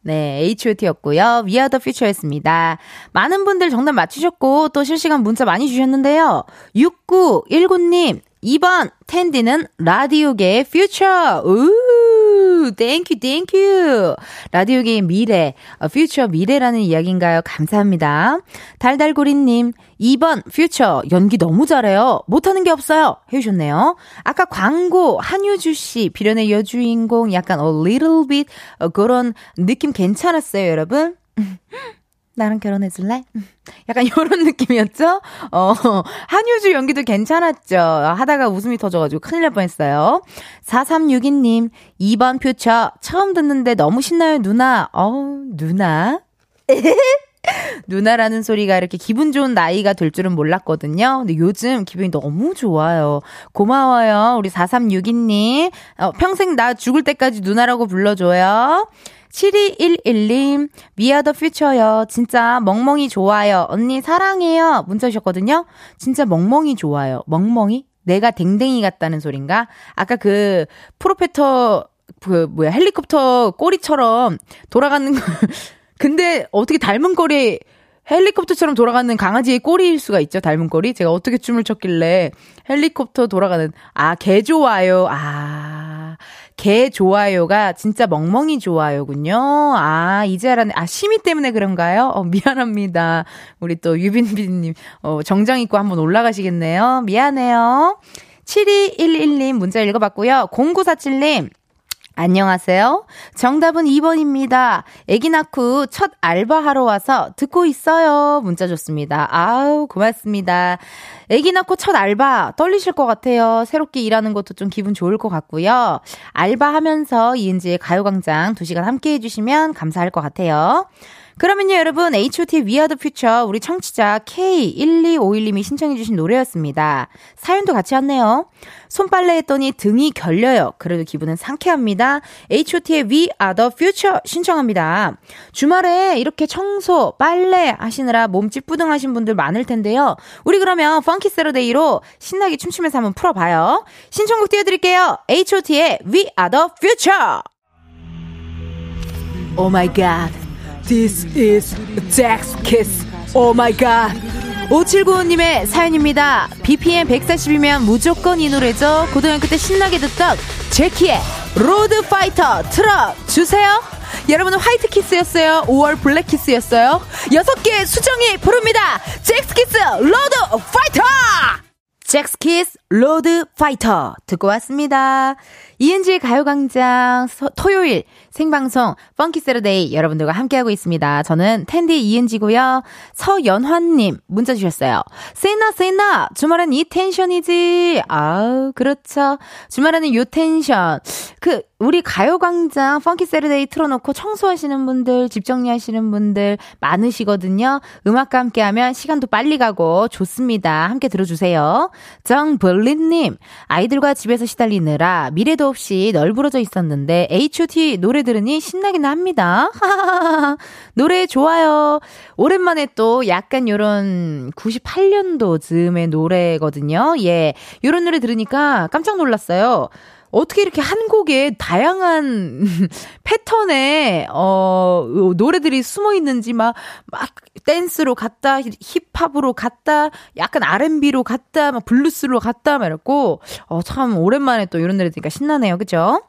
[SPEAKER 1] 네, H.O.T였고요. We are the future였습니다. 많은 분들 정답 맞추셨고, 또 실시간 문자 많이 주셨는데요. 6919님, 2번, 텐디는 라디오계의 future. 우, thank you, thank you. 라디오계의 미래, 어, 퓨처 미래라는 이야기인가요? 감사합니다. 달달고리 님, 2번, 퓨처. 연기 너무 잘해요. 못 하는 게 없어요. 해 주셨네요. 아까 광고, 한유주 씨, 비련의 여주인공, 약간 a little bit, 어, 그런 느낌 괜찮았어요, 여러분? 나랑 결혼해줄래? 약간 이런 느낌이었죠? 어, 한유주 연기도 괜찮았죠? 하다가 웃음이 터져가지고 큰일 날 뻔했어요. 4362님, 2번 표처. 처음 듣는데 너무 신나요, 누나. 어, 누나? 누나라는 소리가 이렇게 기분 좋은 나이가 될 줄은 몰랐거든요. 근데 요즘 기분이 너무 좋아요. 고마워요. 우리 4362님. 어, 평생 나 죽을 때까지 누나라고 불러줘요. 7211님, 미아 더 퓨처요. 진짜 멍멍이 좋아요. 언니 사랑해요. 문자 주셨거든요. 진짜 멍멍이 좋아요. 멍멍이? 내가 댕댕이 같다는 소린가? 아까 그 프로페터 그 뭐야 헬리콥터 꼬리처럼 돌아가는 거 근데 어떻게 닮은 꼬리 헬리콥터처럼 돌아가는 강아지의 꼬리일 수가 있죠, 닮은 꼬리? 제가 어떻게 춤을 췄길래 헬리콥터 돌아가는, 아, 개 좋아요. 아, 개 좋아요가 진짜 멍멍이 좋아요군요. 아, 이제 알았네. 아, 심의 때문에 그런가요? 어, 미안합니다. 우리 또 유빈비님, 어, 정장 입고 한번 올라가시겠네요. 미안해요. 7211님 문자 읽어봤고요. 0947님, 안녕하세요. 정답은 2번입니다. 애기 낳고 첫 알바하러 와서 듣고 있어요. 문자 줬습니다. 아우, 고맙습니다. 애기 낳고 첫 알바 떨리실 것 같아요. 새롭게 일하는 것도 좀 기분 좋을 것 같고요. 알바하면서 이은지의 가요광장 2시간 함께 해주시면 감사할 것 같아요. 그러면요, 여러분, H.O.T. The Future, 우리 청취자 K1251님이 신청해주신 노래였습니다. 사연도 같이 왔네요. 손빨래 했더니 등이 결려요. 그래도 기분은 상쾌합니다. H.O.T의 the Future 신청합니다. 주말에 이렇게 청소, 빨래 하시느라 몸 찌뿌둥하신 분들 많을 텐데요. 우리 그러면 펑키 세러데이로 신나게 춤추면서 한번 풀어봐요. 신청곡 띄워드릴게요. H.O.T의 the Future! Oh my god. This is 젝스키스. Oh my god. 5795님의 사연입니다. BPM 140이면 무조건 이 노래죠. 고등학교 때 신나게 듣던 젝키의 Road Fighter 틀어 주세요. 여러분은 화이트 키스였어요? 5월 블랙 키스였어요? 여섯 개의 수정이 부릅니다. 젝스키스 Road Fighter! 젝스키스 Road Fighter 듣고 왔습니다. 이은지의 가요광장 토요일 생방송 Funky Saturday 여러분들과 함께하고 있습니다. 저는 텐디 이은지고요. 서연환님 문자 주셨어요. 신나 신나 주말엔 이 텐션이지. 아우 그렇죠. 주말에는 요 텐션. 그 우리 가요광장 Funky Saturday 틀어놓고 청소하시는 분들 집 정리하시는 분들 많으시거든요. 음악과 함께하면 시간도 빨리 가고 좋습니다. 함께 들어주세요. 정블린님 아이들과 집에서 시달리느라 미래도 없이 널브러져 있었는데 H.O.T 노래 들으니 신나긴 합니다. 노래 좋아요. 오랜만에 또 약간 요런 98년도 즈음의 노래거든요. 예. 요런 노래 들으니까 깜짝 놀랐어요. 어떻게 이렇게 한 곡에 다양한 패턴의 어 노래들이 숨어 있는지 막막 댄스로 갔다 힙합으로 갔다 약간 R&B로 갔다 막 블루스로 갔다 막 이랬고 어참 오랜만에 또 이런 노래 들으니까 신나네요. 그죠?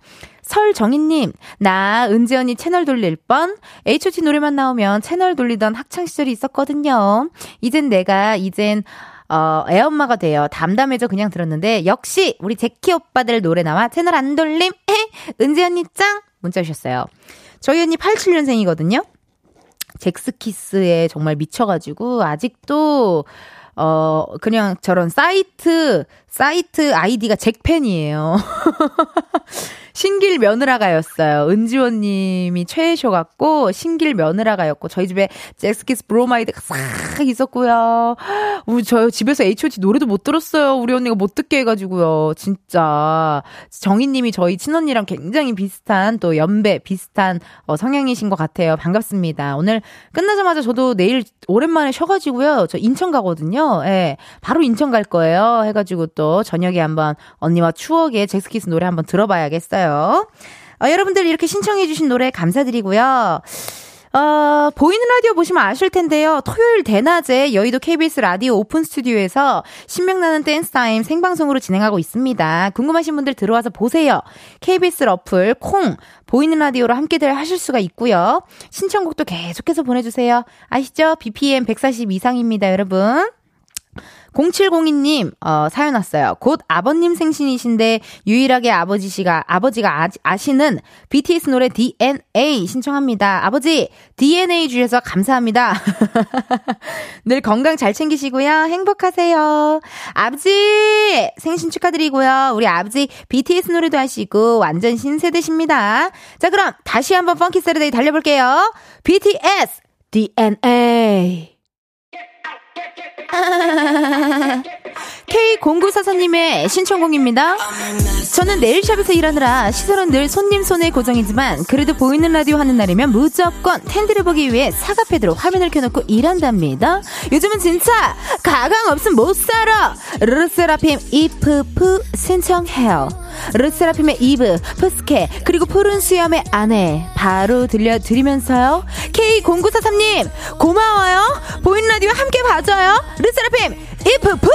[SPEAKER 1] 설정희님, 나 은지 언니 채널 돌릴 뻔. H.O.T 노래만 나오면 채널 돌리던 학창시절이 있었거든요. 이젠 내가, 이젠, 어, 애엄마가 돼요. 담담해져 그냥 들었는데, 역시, 우리 젝키 오빠들 노래 나와 채널 안 돌림, 에 은지 언니 짱! 문자 주셨어요. 저희 언니 87년생이거든요. 젝스키스에 정말 미쳐가지고, 아직도, 어, 그냥 저런 사이트, 사이트 아이디가 젝팬이에요. 신길 며느라가였어요. 은지원님이 최애셔갖고 신길 며느라가였고 저희 집에 젝스키스 브로마이드가 싹 있었고요. 우리 저 집에서 H.O.T 노래도 못 들었어요. 우리 언니가 못 듣게 해가지고요. 진짜 정희님이 저희 친언니랑 굉장히 비슷한 또 연배 비슷한 어, 성향이신 것 같아요. 반갑습니다. 오늘 끝나자마자 저도 내일 오랜만에 쉬어가지고요. 저 인천 가거든요. 예, 바로 인천 갈 거예요. 해가지고 또 저녁에 한번 언니와 추억의 젝스키스 노래 한번 들어봐야겠어요. 있어요. 어, 여러분들 이렇게 신청해주신 노래 감사드리고요. 어, 보이는 라디오 보시면 아실 텐데요. 토요일 대낮에 여의도 KBS 라디오 오픈 스튜디오에서 신명나는 댄스 타임 생방송으로 진행하고 있습니다. 궁금하신 분들 들어와서 보세요. KBS 러플, 콩, 보이는 라디오로 함께들 하실 수가 있고요. 신청곡도 계속해서 보내주세요. 아시죠? BPM 140 이상입니다, 여러분. 0702님, 어, 사연 왔어요. 곧 아버님 생신이신데, 유일하게 아버지씨가, 아버지가 아, 시는 BTS 노래 DNA 신청합니다. 아버지, DNA 주셔서 감사합니다. 늘 건강 잘 챙기시고요. 행복하세요. 아버지! 생신 축하드리고요. 우리 아버지 BTS 노래도 하시고, 완전 신세대십니다. 자, 그럼 다시 한번 펑키 세르데이 달려볼게요. BTS DNA. K0944님의 신청곡입니다. 저는 네일샵에서 일하느라 시설은 늘 손님 손에 고정이지만 그래도 보이는 라디오 하는 날이면 무조건 텐디를 보기 위해 사과패드로 화면을 켜놓고 일한답니다. 요즘은 진짜 가강 없음 못 살아. 르, 르세라핌 이프프 신청해요. 르세라핌의 이브, 프시케, 그리고 푸른 수염의 아내 바로 들려드리면서요. K0943님 고마워요. 보이는 라디오 함께 봐줘요. 르세라핌 이프프!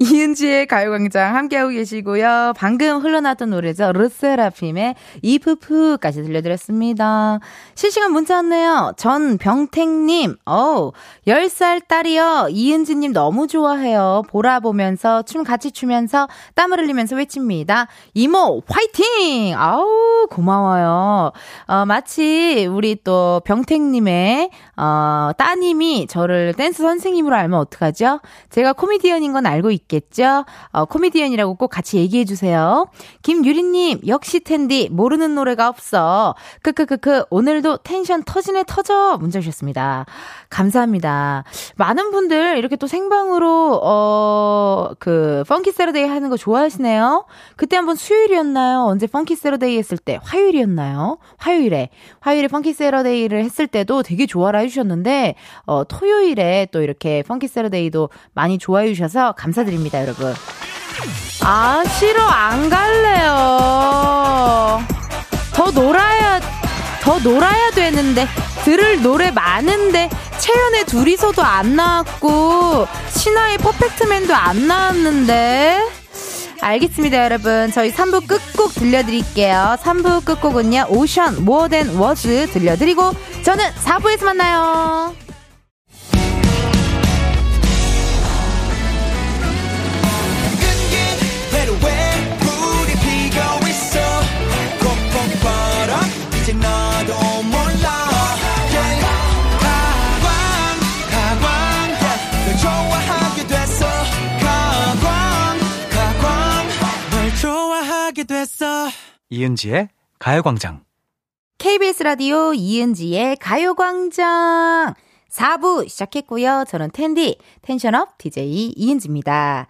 [SPEAKER 1] 이은지의 가요광장 함께하고 계시고요. 방금 흘러나왔던 노래죠. 르세라핌의 이프프까지 들려드렸습니다. 실시간 문자 왔네요. 전병택님, 어우, 10살 딸이요. 이은지님 너무 좋아해요. 보라 보면서 춤 같이 추면서 땀을 흘리면서 외칩니다. 이모, 화이팅! 아우, 고마워요. 어, 마치 우리 또 병택님의, 어, 따님이 저를 댄스 선생님으로 알면 어떡하죠? 제가 코미디언인 건 알고 있 있겠죠? 어, 코미디언이라고 꼭 같이 얘기해 주세요. 김유리님, 역시 텐디, 모르는 노래가 없어. 크크크크, 오늘도 텐션 터지네 터져. 문자 주셨습니다. 감사합니다. 많은 분들 이렇게 또 생방으로, 어, 그, Funky Saturday 하는 거 좋아하시네요. 그때 한번 수요일이었나요? 언제 Funky Saturday 했을 때? 화요일이었나요? 화요일에. 화요일에 Funky Saturday를 했을 때도 되게 좋아라 해주셨는데, 어, 토요일에 또 이렇게 Funky Saturday도 많이 좋아해 주셔서 감사드립니다. 드립니다, 여러분. 아, 싫어. 안 갈래요. 더 놀아야, 더 놀아야 되는데. 들을 노래 많은데. 채연의 둘이서도 안 나왔고. 신화의 퍼펙트맨도 안 나왔는데. 알겠습니다, 여러분. 저희 3부 끝곡 들려드릴게요. 3부 끝곡은요, 오션, 모어덴 워즈 들려드리고, 저는 4부에서 만나요.
[SPEAKER 3] 이은지의 가요광장.
[SPEAKER 1] KBS 라디오 이은지의 가요광장. 4부 시작했고요. 저는 텐디, 텐션 up DJ 이은지입니다.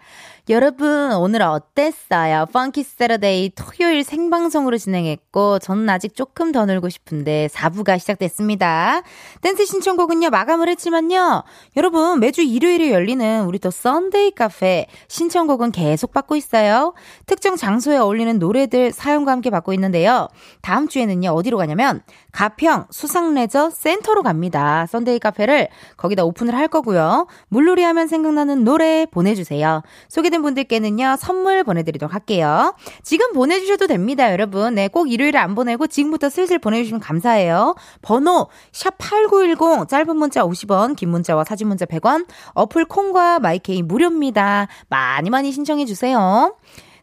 [SPEAKER 1] 여러분, 오늘 어땠어요? Funky Saturday 토요일 생방송으로 진행했고, 저는 아직 조금 더 놀고 싶은데, 4부가 시작됐습니다. 댄스 신청곡은요, 마감을 했지만요, 여러분, 매주 일요일에 열리는 우리 또 Sunday 카페 신청곡은 계속 받고 있어요. 특정 장소에 어울리는 노래들 사연과 함께 받고 있는데요. 다음 주에는요, 어디로 가냐면, 가평 수상레저 센터로 갑니다. Sunday 카페를 거기다 오픈을 할 거고요. 물놀이 하면 생각나는 노래 보내주세요. 소개된 분들께는요, 선물 보내드리도록 할게요. 지금 보내주셔도 됩니다, 여러분. 네, 꼭 일요일에 안 보내고 지금부터 슬슬 보내주시면 감사해요. 번호, 샵8910, 짧은 문자 50원, 긴 문자와 사진 문자 100원, 어플 콩과 마이케이 무료입니다. 많이 많이 신청해주세요.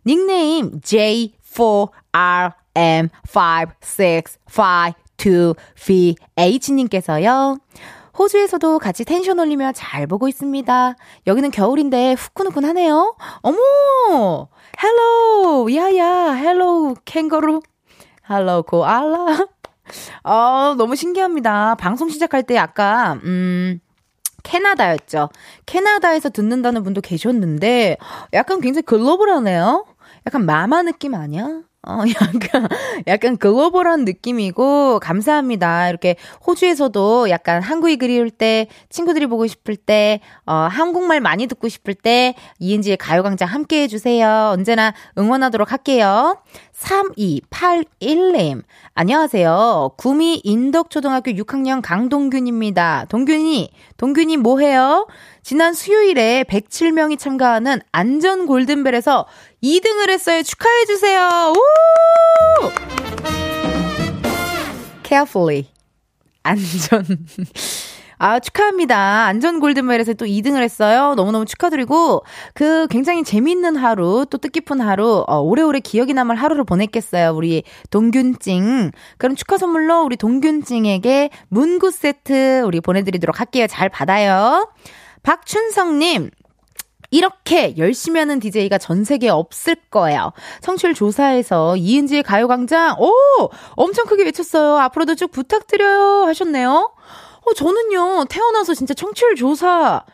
[SPEAKER 1] 닉네임, J4RM565 2VH님께서요. 호주에서도 같이 텐션 올리며 잘 보고 있습니다. 여기는 겨울인데 후끈후끈하네요. 어머! Hello! 야야! Hello 캥거루! Hello 코알라! 어, 너무 신기합니다. 방송 시작할 때 약간, 음, 캐나다였죠. 캐나다에서 듣는다는 분도 계셨는데, 약간 굉장히 글로벌하네요? 약간 마마 느낌 아니야? 어, 약간, 약간 글로벌한 느낌이고, 감사합니다. 이렇게 호주에서도 약간 한국이 그리울 때, 친구들이 보고 싶을 때, 어, 한국말 많이 듣고 싶을 때, 이은지의 가요광장 함께 해주세요. 언제나 응원하도록 할게요. 3281님. 안녕하세요. 구미 인덕초등학교 6학년 강동균입니다. 동균이, 동균이 뭐해요? 지난 수요일에 107명이 참가하는 안전 골든벨에서 2등을 했어요. 축하해주세요. 우! carefully. 안전. 아, 축하합니다. 안전 골든벨에서 또 2등을 했어요. 너무너무 축하드리고, 그 굉장히 재미있는 하루, 또 뜻깊은 하루, 어, 오래오래 기억이 남을 하루를 보냈겠어요. 우리 동균찡. 그럼 축하 선물로 우리 동균찡에게 문구 세트 우리 보내드리도록 할게요. 잘 받아요. 박춘성님, 이렇게 열심히 하는 DJ가 전 세계에 없을 거예요. 성취율 조사에서 이은지의 가요광장, 오! 엄청 크게 외쳤어요. 앞으로도 쭉 부탁드려요. 하셨네요. 어, 저는요, 태어나서 진짜 청취율 조사,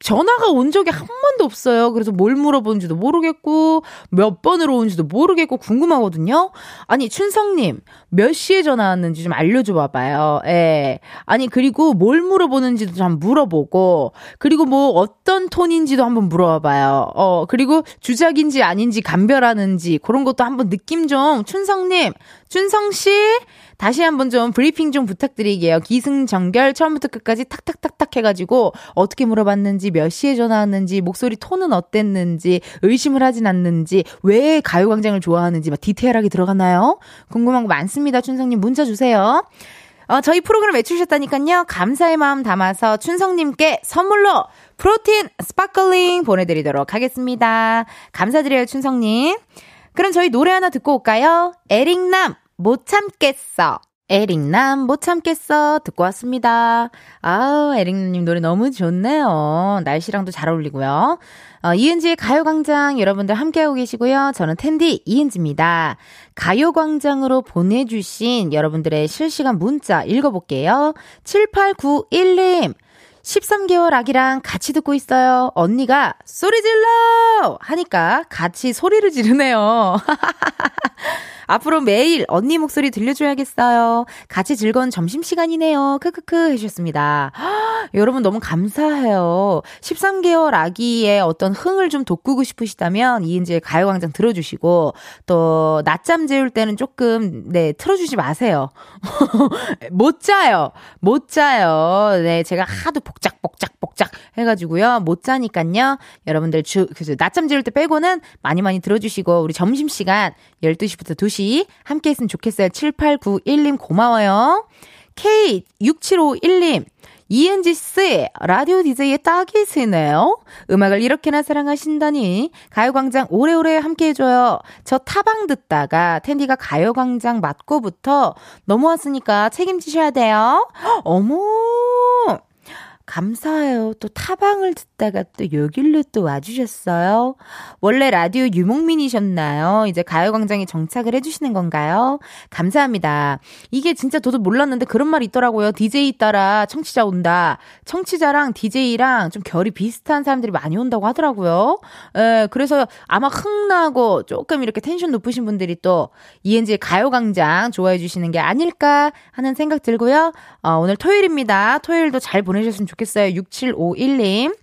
[SPEAKER 1] 전화가 온 적이 한 번도 없어요. 그래서 뭘 물어보는지도 모르겠고, 몇 번으로 온지도 모르겠고, 궁금하거든요? 아니, 춘성님, 몇 시에 전화 왔는지 좀 알려줘 봐봐요. 예. 아니, 그리고 뭘 물어보는지도 좀 물어보고, 그리고 뭐 어떤 톤인지도 한번 물어봐봐요. 어, 그리고 주작인지 아닌지 감별하는지, 그런 것도 한번 느낌 좀, 춘성님, 춘성씨, 다시 한번 좀 브리핑 좀 부탁드릴게요. 기승전결 처음부터 끝까지 탁탁탁탁 해가지고 어떻게 물어봤는지 몇 시에 전화 왔는지 목소리 톤은 어땠는지 의심을 하진 않는지 왜 가요광장을 좋아하는지 막 디테일하게 들어갔나요? 궁금한 거 많습니다. 춘성님 문자 주세요. 어, 저희 프로그램 외주셨다니까요. 감사의 마음 담아서 춘성님께 선물로 프로틴 스파클링 보내드리도록 하겠습니다. 감사드려요, 춘성님. 그럼 저희 노래 하나 듣고 올까요? 에릭남 못 참겠어. 에릭남 못 참겠어 듣고 왔습니다. 아우 에릭님 노래 너무 좋네요. 날씨랑도 잘 어울리고요. 어, 이은지의 가요광장 여러분들 함께하고 계시고요. 저는 텐디 이은지입니다. 가요광장으로 보내주신 여러분들의 실시간 문자 읽어볼게요. 7891님 13개월 아기랑 같이 듣고 있어요. 언니가 소리 질러! 하니까 같이 소리를 지르네요. 앞으로 매일 언니 목소리 들려줘야겠어요. 같이 즐거운 점심시간이네요. 크크크 해주셨습니다. 여러분 너무 감사해요. 13개월 아기의 어떤 흥을 좀 돋구고 싶으시다면 이은지의 가요광장 들어주시고 또 낮잠 재울 때는 조금 네 틀어주지 마세요. 못 자요. 못 자요. 네 제가 하도 복작복작 복작 해가지고요. 못 자니깐요. 여러분들 주, 그래서 낮잠 재울 때 빼고는 많이 많이 들어주시고 우리 점심시간 12시부터 2시 2시 함께 했으면 좋겠어요. 7891님 고마워요. K6751님. 이은지 씨, 라디오 DJ의 딱이시네요. 음악을 이렇게나 사랑하신다니 가요광장 오래오래 함께 해줘요. 저 타방 듣다가 텐디가 가요광장 맞고부터 넘어왔으니까 책임지셔야 돼요. 어머, 감사해요. 또 타방을 듣다가 또 여길로 또 와주셨어요. 원래 라디오 유목민이셨나요? 이제 가요광장에 정착을 해주시는 건가요? 감사합니다. 이게 진짜 저도 몰랐는데 그런 말이 있더라고요. DJ 따라 청취자 온다. 청취자랑 DJ랑 좀 결이 비슷한 사람들이 많이 온다고 하더라고요. 에, 그래서 아마 흥나고 조금 이렇게 텐션 높으신 분들이 또 ENG의 가요광장 좋아해 주시는 게 아닐까 하는 생각 들고요. 어, 오늘 토요일입니다. 토요일도 잘 보내셨으면 좋겠습니다. 좋겠어요. 6751님.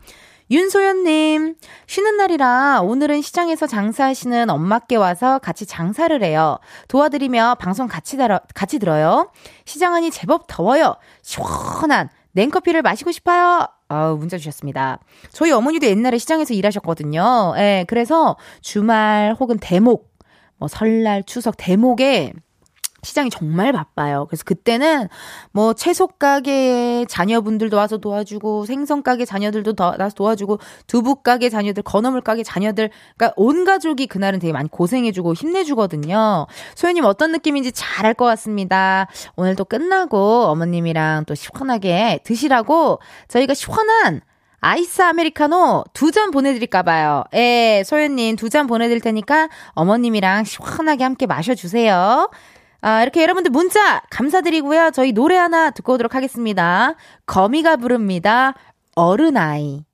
[SPEAKER 1] 윤소연님, 쉬는 날이라 오늘은 시장에서 장사하시는 엄마께 와서 같이 장사를 해요. 도와드리며 방송 같이, 들어, 같이 들어요. 시장 안이 제법 더워요. 시원한 냉커피를 마시고 싶어요. 아 문자 주셨습니다. 저희 어머니도 옛날에 시장에서 일하셨거든요. 예, 그래서 주말 혹은 대목, 뭐 설날, 추석 대목에 시장이 정말 바빠요. 그래서 그때는 뭐 채소 가게 자녀분들도 와서 도와주고 생선 가게 자녀들도 더 와서 도와주고 두부 가게 자녀들, 건어물 가게 자녀들, 그러니까 온 가족이 그날은 되게 많이 고생해 주고 힘내 주거든요. 소연님 어떤 느낌인지 잘 알 것 같습니다. 오늘도 끝나고 어머님이랑 또 시원하게 드시라고 저희가 시원한 아이스 아메리카노 두 잔 보내드릴까봐요. 예, 소연님 두 잔 보내드릴 테니까 어머님이랑 시원하게 함께 마셔주세요. 아, 이렇게 여러분들 문자 감사드리고요. 저희 노래 하나 듣고 오도록 하겠습니다. 거미가 부릅니다. 어른아이.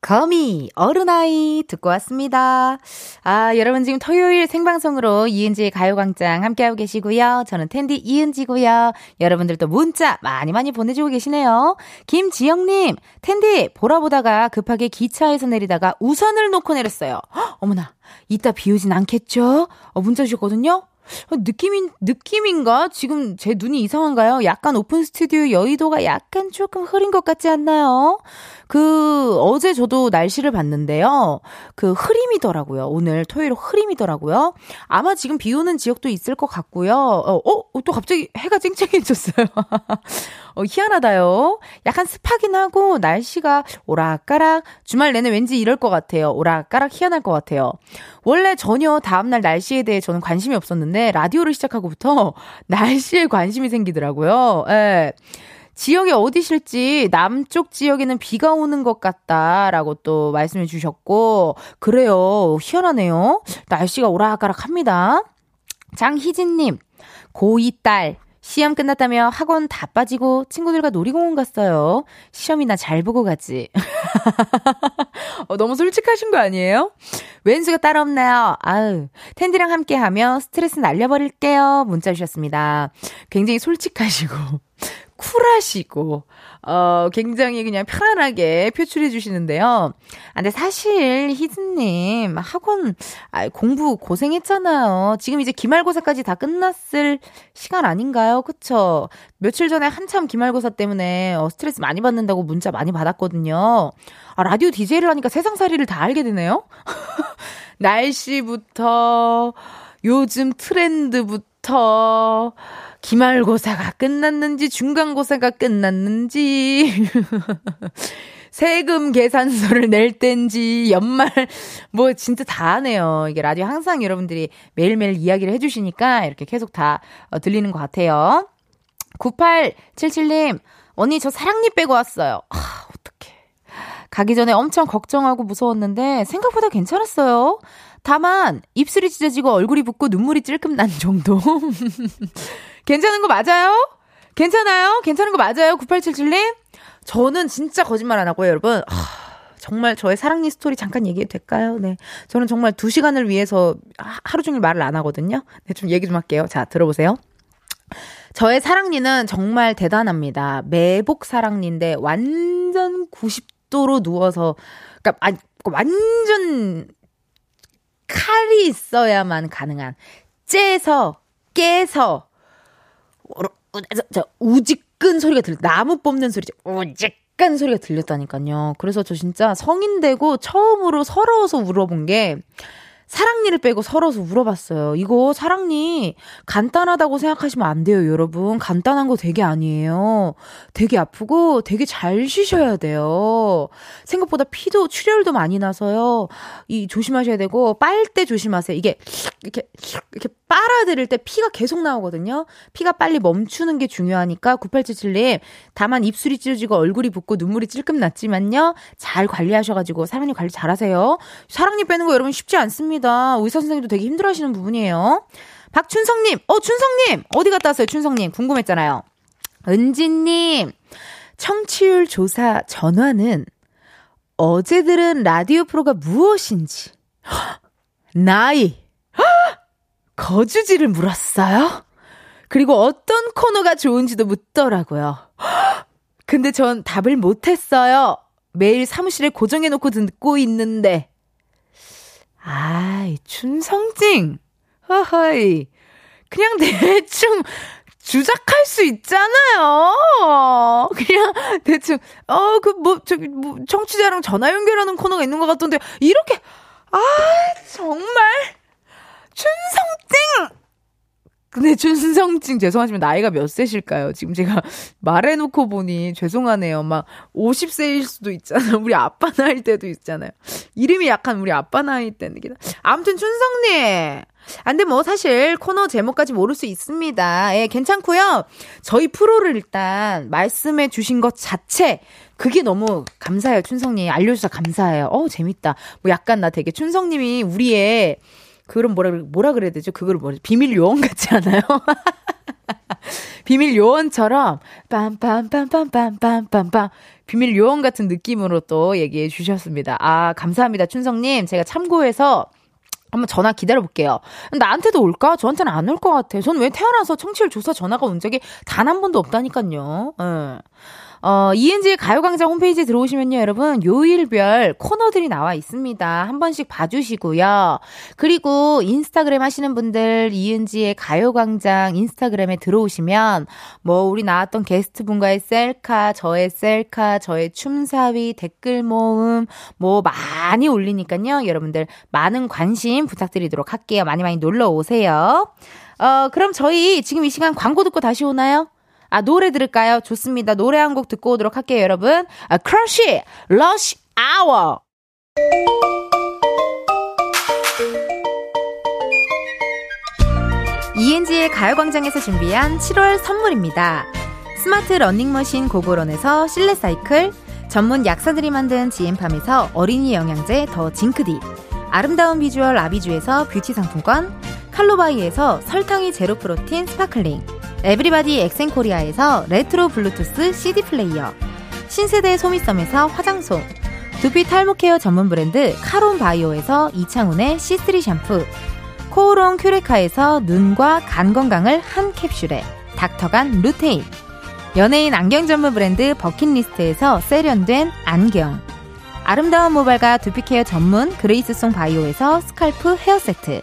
[SPEAKER 1] 거미, 어른아이 듣고 왔습니다. 아, 여러분 지금 토요일 생방송으로 이은지의 가요광장 함께하고 계시고요. 저는 텐디 이은지고요. 여러분들도 문자 많이 많이 보내주고 계시네요. 김지영님, 텐디 보라 보다가 급하게 기차에서 내리다가 우산을 놓고 내렸어요. 헉, 어머나, 이따 비 오진 않겠죠? 어, 문자 주셨거든요? 어, 느낌인, 느낌인가? 지금 제 눈이 이상한가요? 약간 오픈 스튜디오 여의도가 약간 조금 흐린 것 같지 않나요? 그, 어제 저도 날씨를 봤는데요. 그 흐림이더라고요. 오늘 토요일 흐림이더라고요. 아마 지금 비 오는 지역도 있을 것 같고요. 어, 어, 또 갑자기 해가 쨍쨍해졌어요. 어, 희한하다요. 약간 습하긴 하고 날씨가 오락가락 주말 내내 왠지 이럴 것 같아요. 오락가락 희한할 것 같아요. 원래 전혀 다음날 날씨에 대해 저는 관심이 없었는데 라디오를 시작하고부터 날씨에 관심이 생기더라고요. 예. 지역이 어디실지 남쪽 지역에는 비가 오는 것 같다라고 또 말씀해 주셨고 그래요 희한하네요 날씨가 오락가락 합니다 장희진님 고2 딸 시험 끝났다며 학원 다 빠지고 친구들과 놀이공원 갔어요. 시험이나 잘 보고 가지. 어, 너무 솔직하신 거 아니에요? 왼수가 따로 없나요? 아유, 텐디랑 함께 하며 스트레스 날려버릴게요. 문자 주셨습니다. 굉장히 솔직하시고, 쿨하시고, 어, 굉장히 그냥 편안하게 표출해 주시는데요. 아, 근데 사실, 희즈님, 학원, 아, 공부 고생했잖아요. 지금 이제 기말고사까지 다 끝났을 시간 아닌가요? 그쵸? 며칠 전에 한참 기말고사 때문에 어, 스트레스 많이 받는다고 문자 많이 받았거든요. 아, 라디오 DJ를 하니까 세상살이를 다 알게 되네요? 날씨부터, 요즘 트렌드부터, 기말고사가 끝났는지 중간고사가 끝났는지 세금 계산서를 낼 땐지 연말 뭐 진짜 다 하네요. 이게 라디오 항상 여러분들이 매일매일 이야기를 해주시니까 이렇게 계속 다 어, 들리는 것 같아요. 9877님 언니 저 사랑니 빼고 왔어요. 아 어떡해. 가기 전에 엄청 걱정하고 무서웠는데 생각보다 괜찮았어요. 다만 입술이 찢어지고 얼굴이 붓고 눈물이 찔끔 난 정도. 괜찮은 거 맞아요? 괜찮아요? 괜찮은 거 맞아요? 9877님? 저는 진짜 거짓말 안 하고요, 여러분. 아, 정말 저의 사랑니 스토리 잠깐 얘기해도 될까요? 네. 저는 정말 두 시간을 위해서 하루 종일 말을 안 하거든요. 네, 좀 얘기 좀 할게요. 자, 들어보세요. 저의 사랑니는 정말 대단합니다. 매복 사랑니인데 완전 90도로 누워서, 그니까, 아, 완전 칼이 있어야만 가능한, 째서, 깨서, 저 우직근 소리가 들려 나무 뽑는 소리 우직근 소리가 들렸다니까요. 그래서 저 진짜 성인 되고 처음으로 서러워서 울어본 게 사랑니를 빼고 서러서 울어봤어요. 이거 사랑니 간단하다고 생각하시면 안 돼요, 여러분. 간단한 거 되게 아니에요. 되게 아프고 되게 잘 쉬셔야 돼요. 생각보다 피도 출혈도 많이 나서요. 이 조심하셔야 되고 빨때 조심하세요. 이게 이렇게 이렇게 빨아들일 때 피가 계속 나오거든요. 피가 빨리 멈추는 게 중요하니까 9877님 다만 입술이 찢어지고 얼굴이 붓고 눈물이 찔끔 났지만요. 잘 관리하셔가지고 사랑니 관리 잘하세요. 사랑니 빼는 거 여러분 쉽지 않습니다. 의사 선생님도 되게 힘들어하시는 부분이에요. 박춘성님, 어 춘성님 어디 갔다 왔어요? 춘성님 궁금했잖아요. 은지님 청취율 조사 전화는 어제 들은 라디오 프로가 무엇인지 나이 거주지를 물었어요. 그리고 어떤 코너가 좋은지도 묻더라고요. 근데 전 답을 못했어요. 매일 사무실에 고정해놓고 듣고 있는데 아이, 춘성징. 허허이. 그냥 대충 주작할 수 있잖아요. 그냥 대충 어 그 뭐 저기 뭐 청취자랑 전화 연결하는 코너가 있는 것 같던데 이렇게 아 정말 춘성징 근데 준성증 죄송하지만 나이가 몇 세실까요? 지금 제가 말해놓고 보니 죄송하네요. 막 50세일 수도 있잖아요. 우리 아빠 나이 때도 있잖아요. 이름이 약간 우리 아빠 나이 때는. 아무튼 춘성님. 안돼 뭐 사실 코너 제목까지 모를 수 있습니다. 예, 괜찮고요. 저희 프로를 일단 말씀해 주신 것 자체 그게 너무 감사해요. 춘성님 알려주셔서 감사해요. 어 재밌다. 뭐 약간 나 되게 춘성님이 우리의 그런 뭐라 뭐라 그래야 되죠? 그걸 뭐 비밀 요원 같지 않아요? 비밀 요원처럼 빰빰빰빰빰빰빰빰 비밀 요원 같은 느낌으로 또 얘기해 주셨습니다. 아, 감사합니다. 춘성 님. 제가 참고해서 한번 전화 기다려 볼게요. 나한테도 올까? 저한테는 안 올 것 같아. 전왜 태어나서 청취율 조사 전화가 온 적이 단 한 번도 없다니까요. 예. 어, 이은지의 가요광장 홈페이지에 들어오시면요, 여러분, 요일별 코너들이 나와 있습니다. 한 번씩 봐주시고요. 그리고 인스타그램 하시는 분들, 이은지의 가요광장 인스타그램에 들어오시면, 뭐, 우리 나왔던 게스트분과의 셀카, 저의 셀카, 저의 춤사위, 댓글 모음, 뭐, 많이 올리니까요. 여러분들, 많은 관심 부탁드리도록 할게요. 많이 많이 놀러 오세요. 어, 그럼 저희 지금 이 시간 광고 듣고 다시 오나요? 아, 노래 들을까요? 좋습니다. 노래 한 곡 듣고 오도록 할게요, 여러분. 아, 크러쉬, Rush Hour. ENG의 가요광장에서 준비한 7월 선물입니다. 스마트 러닝머신 고고런에서 실내 사이클, 전문 약사들이 만든 지엠팜에서 어린이 영양제 더 징크디, 아름다운 비주얼 아비주에서 뷰티 상품권, 칼로바이에서 설탕이 제로 프로틴 스파클링, 에브리바디 엑센코리아에서 레트로 블루투스 CD 플레이어 신세대 소미섬에서 화장솜 두피 탈모 케어 전문 브랜드 카론 바이오에서 이창훈의 C3 샴푸 코오롱 큐레카에서 눈과 간 건강을 한 캡슐에 닥터간 루테인 연예인 안경 전문 브랜드 버킷리스트에서 세련된 안경 아름다운 모발과 두피 케어 전문 그레이스송 바이오에서 scalp 헤어 세트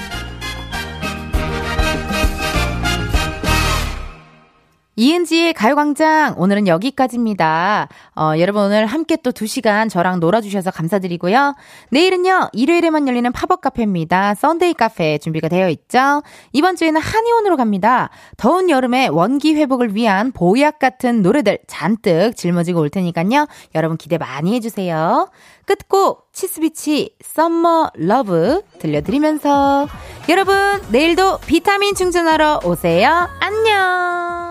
[SPEAKER 1] 이은지의 가요광장 오늘은 여기까지입니다. 어, 여러분 오늘 함께 또 2시간 저랑 놀아주셔서 감사드리고요. 내일은요 일요일에만 열리는 팝업 카페입니다. Sunday 카페 준비가 되어 있죠. 이번 주에는 한의원으로 갑니다. 더운 여름에 원기 회복을 위한 보약 같은 노래들 잔뜩 짊어지고 올 테니까요. 여러분 기대 많이 해주세요. 끝곡 치스비치 Summer Love 들려드리면서 여러분 내일도 비타민 충전하러 오세요. 안녕.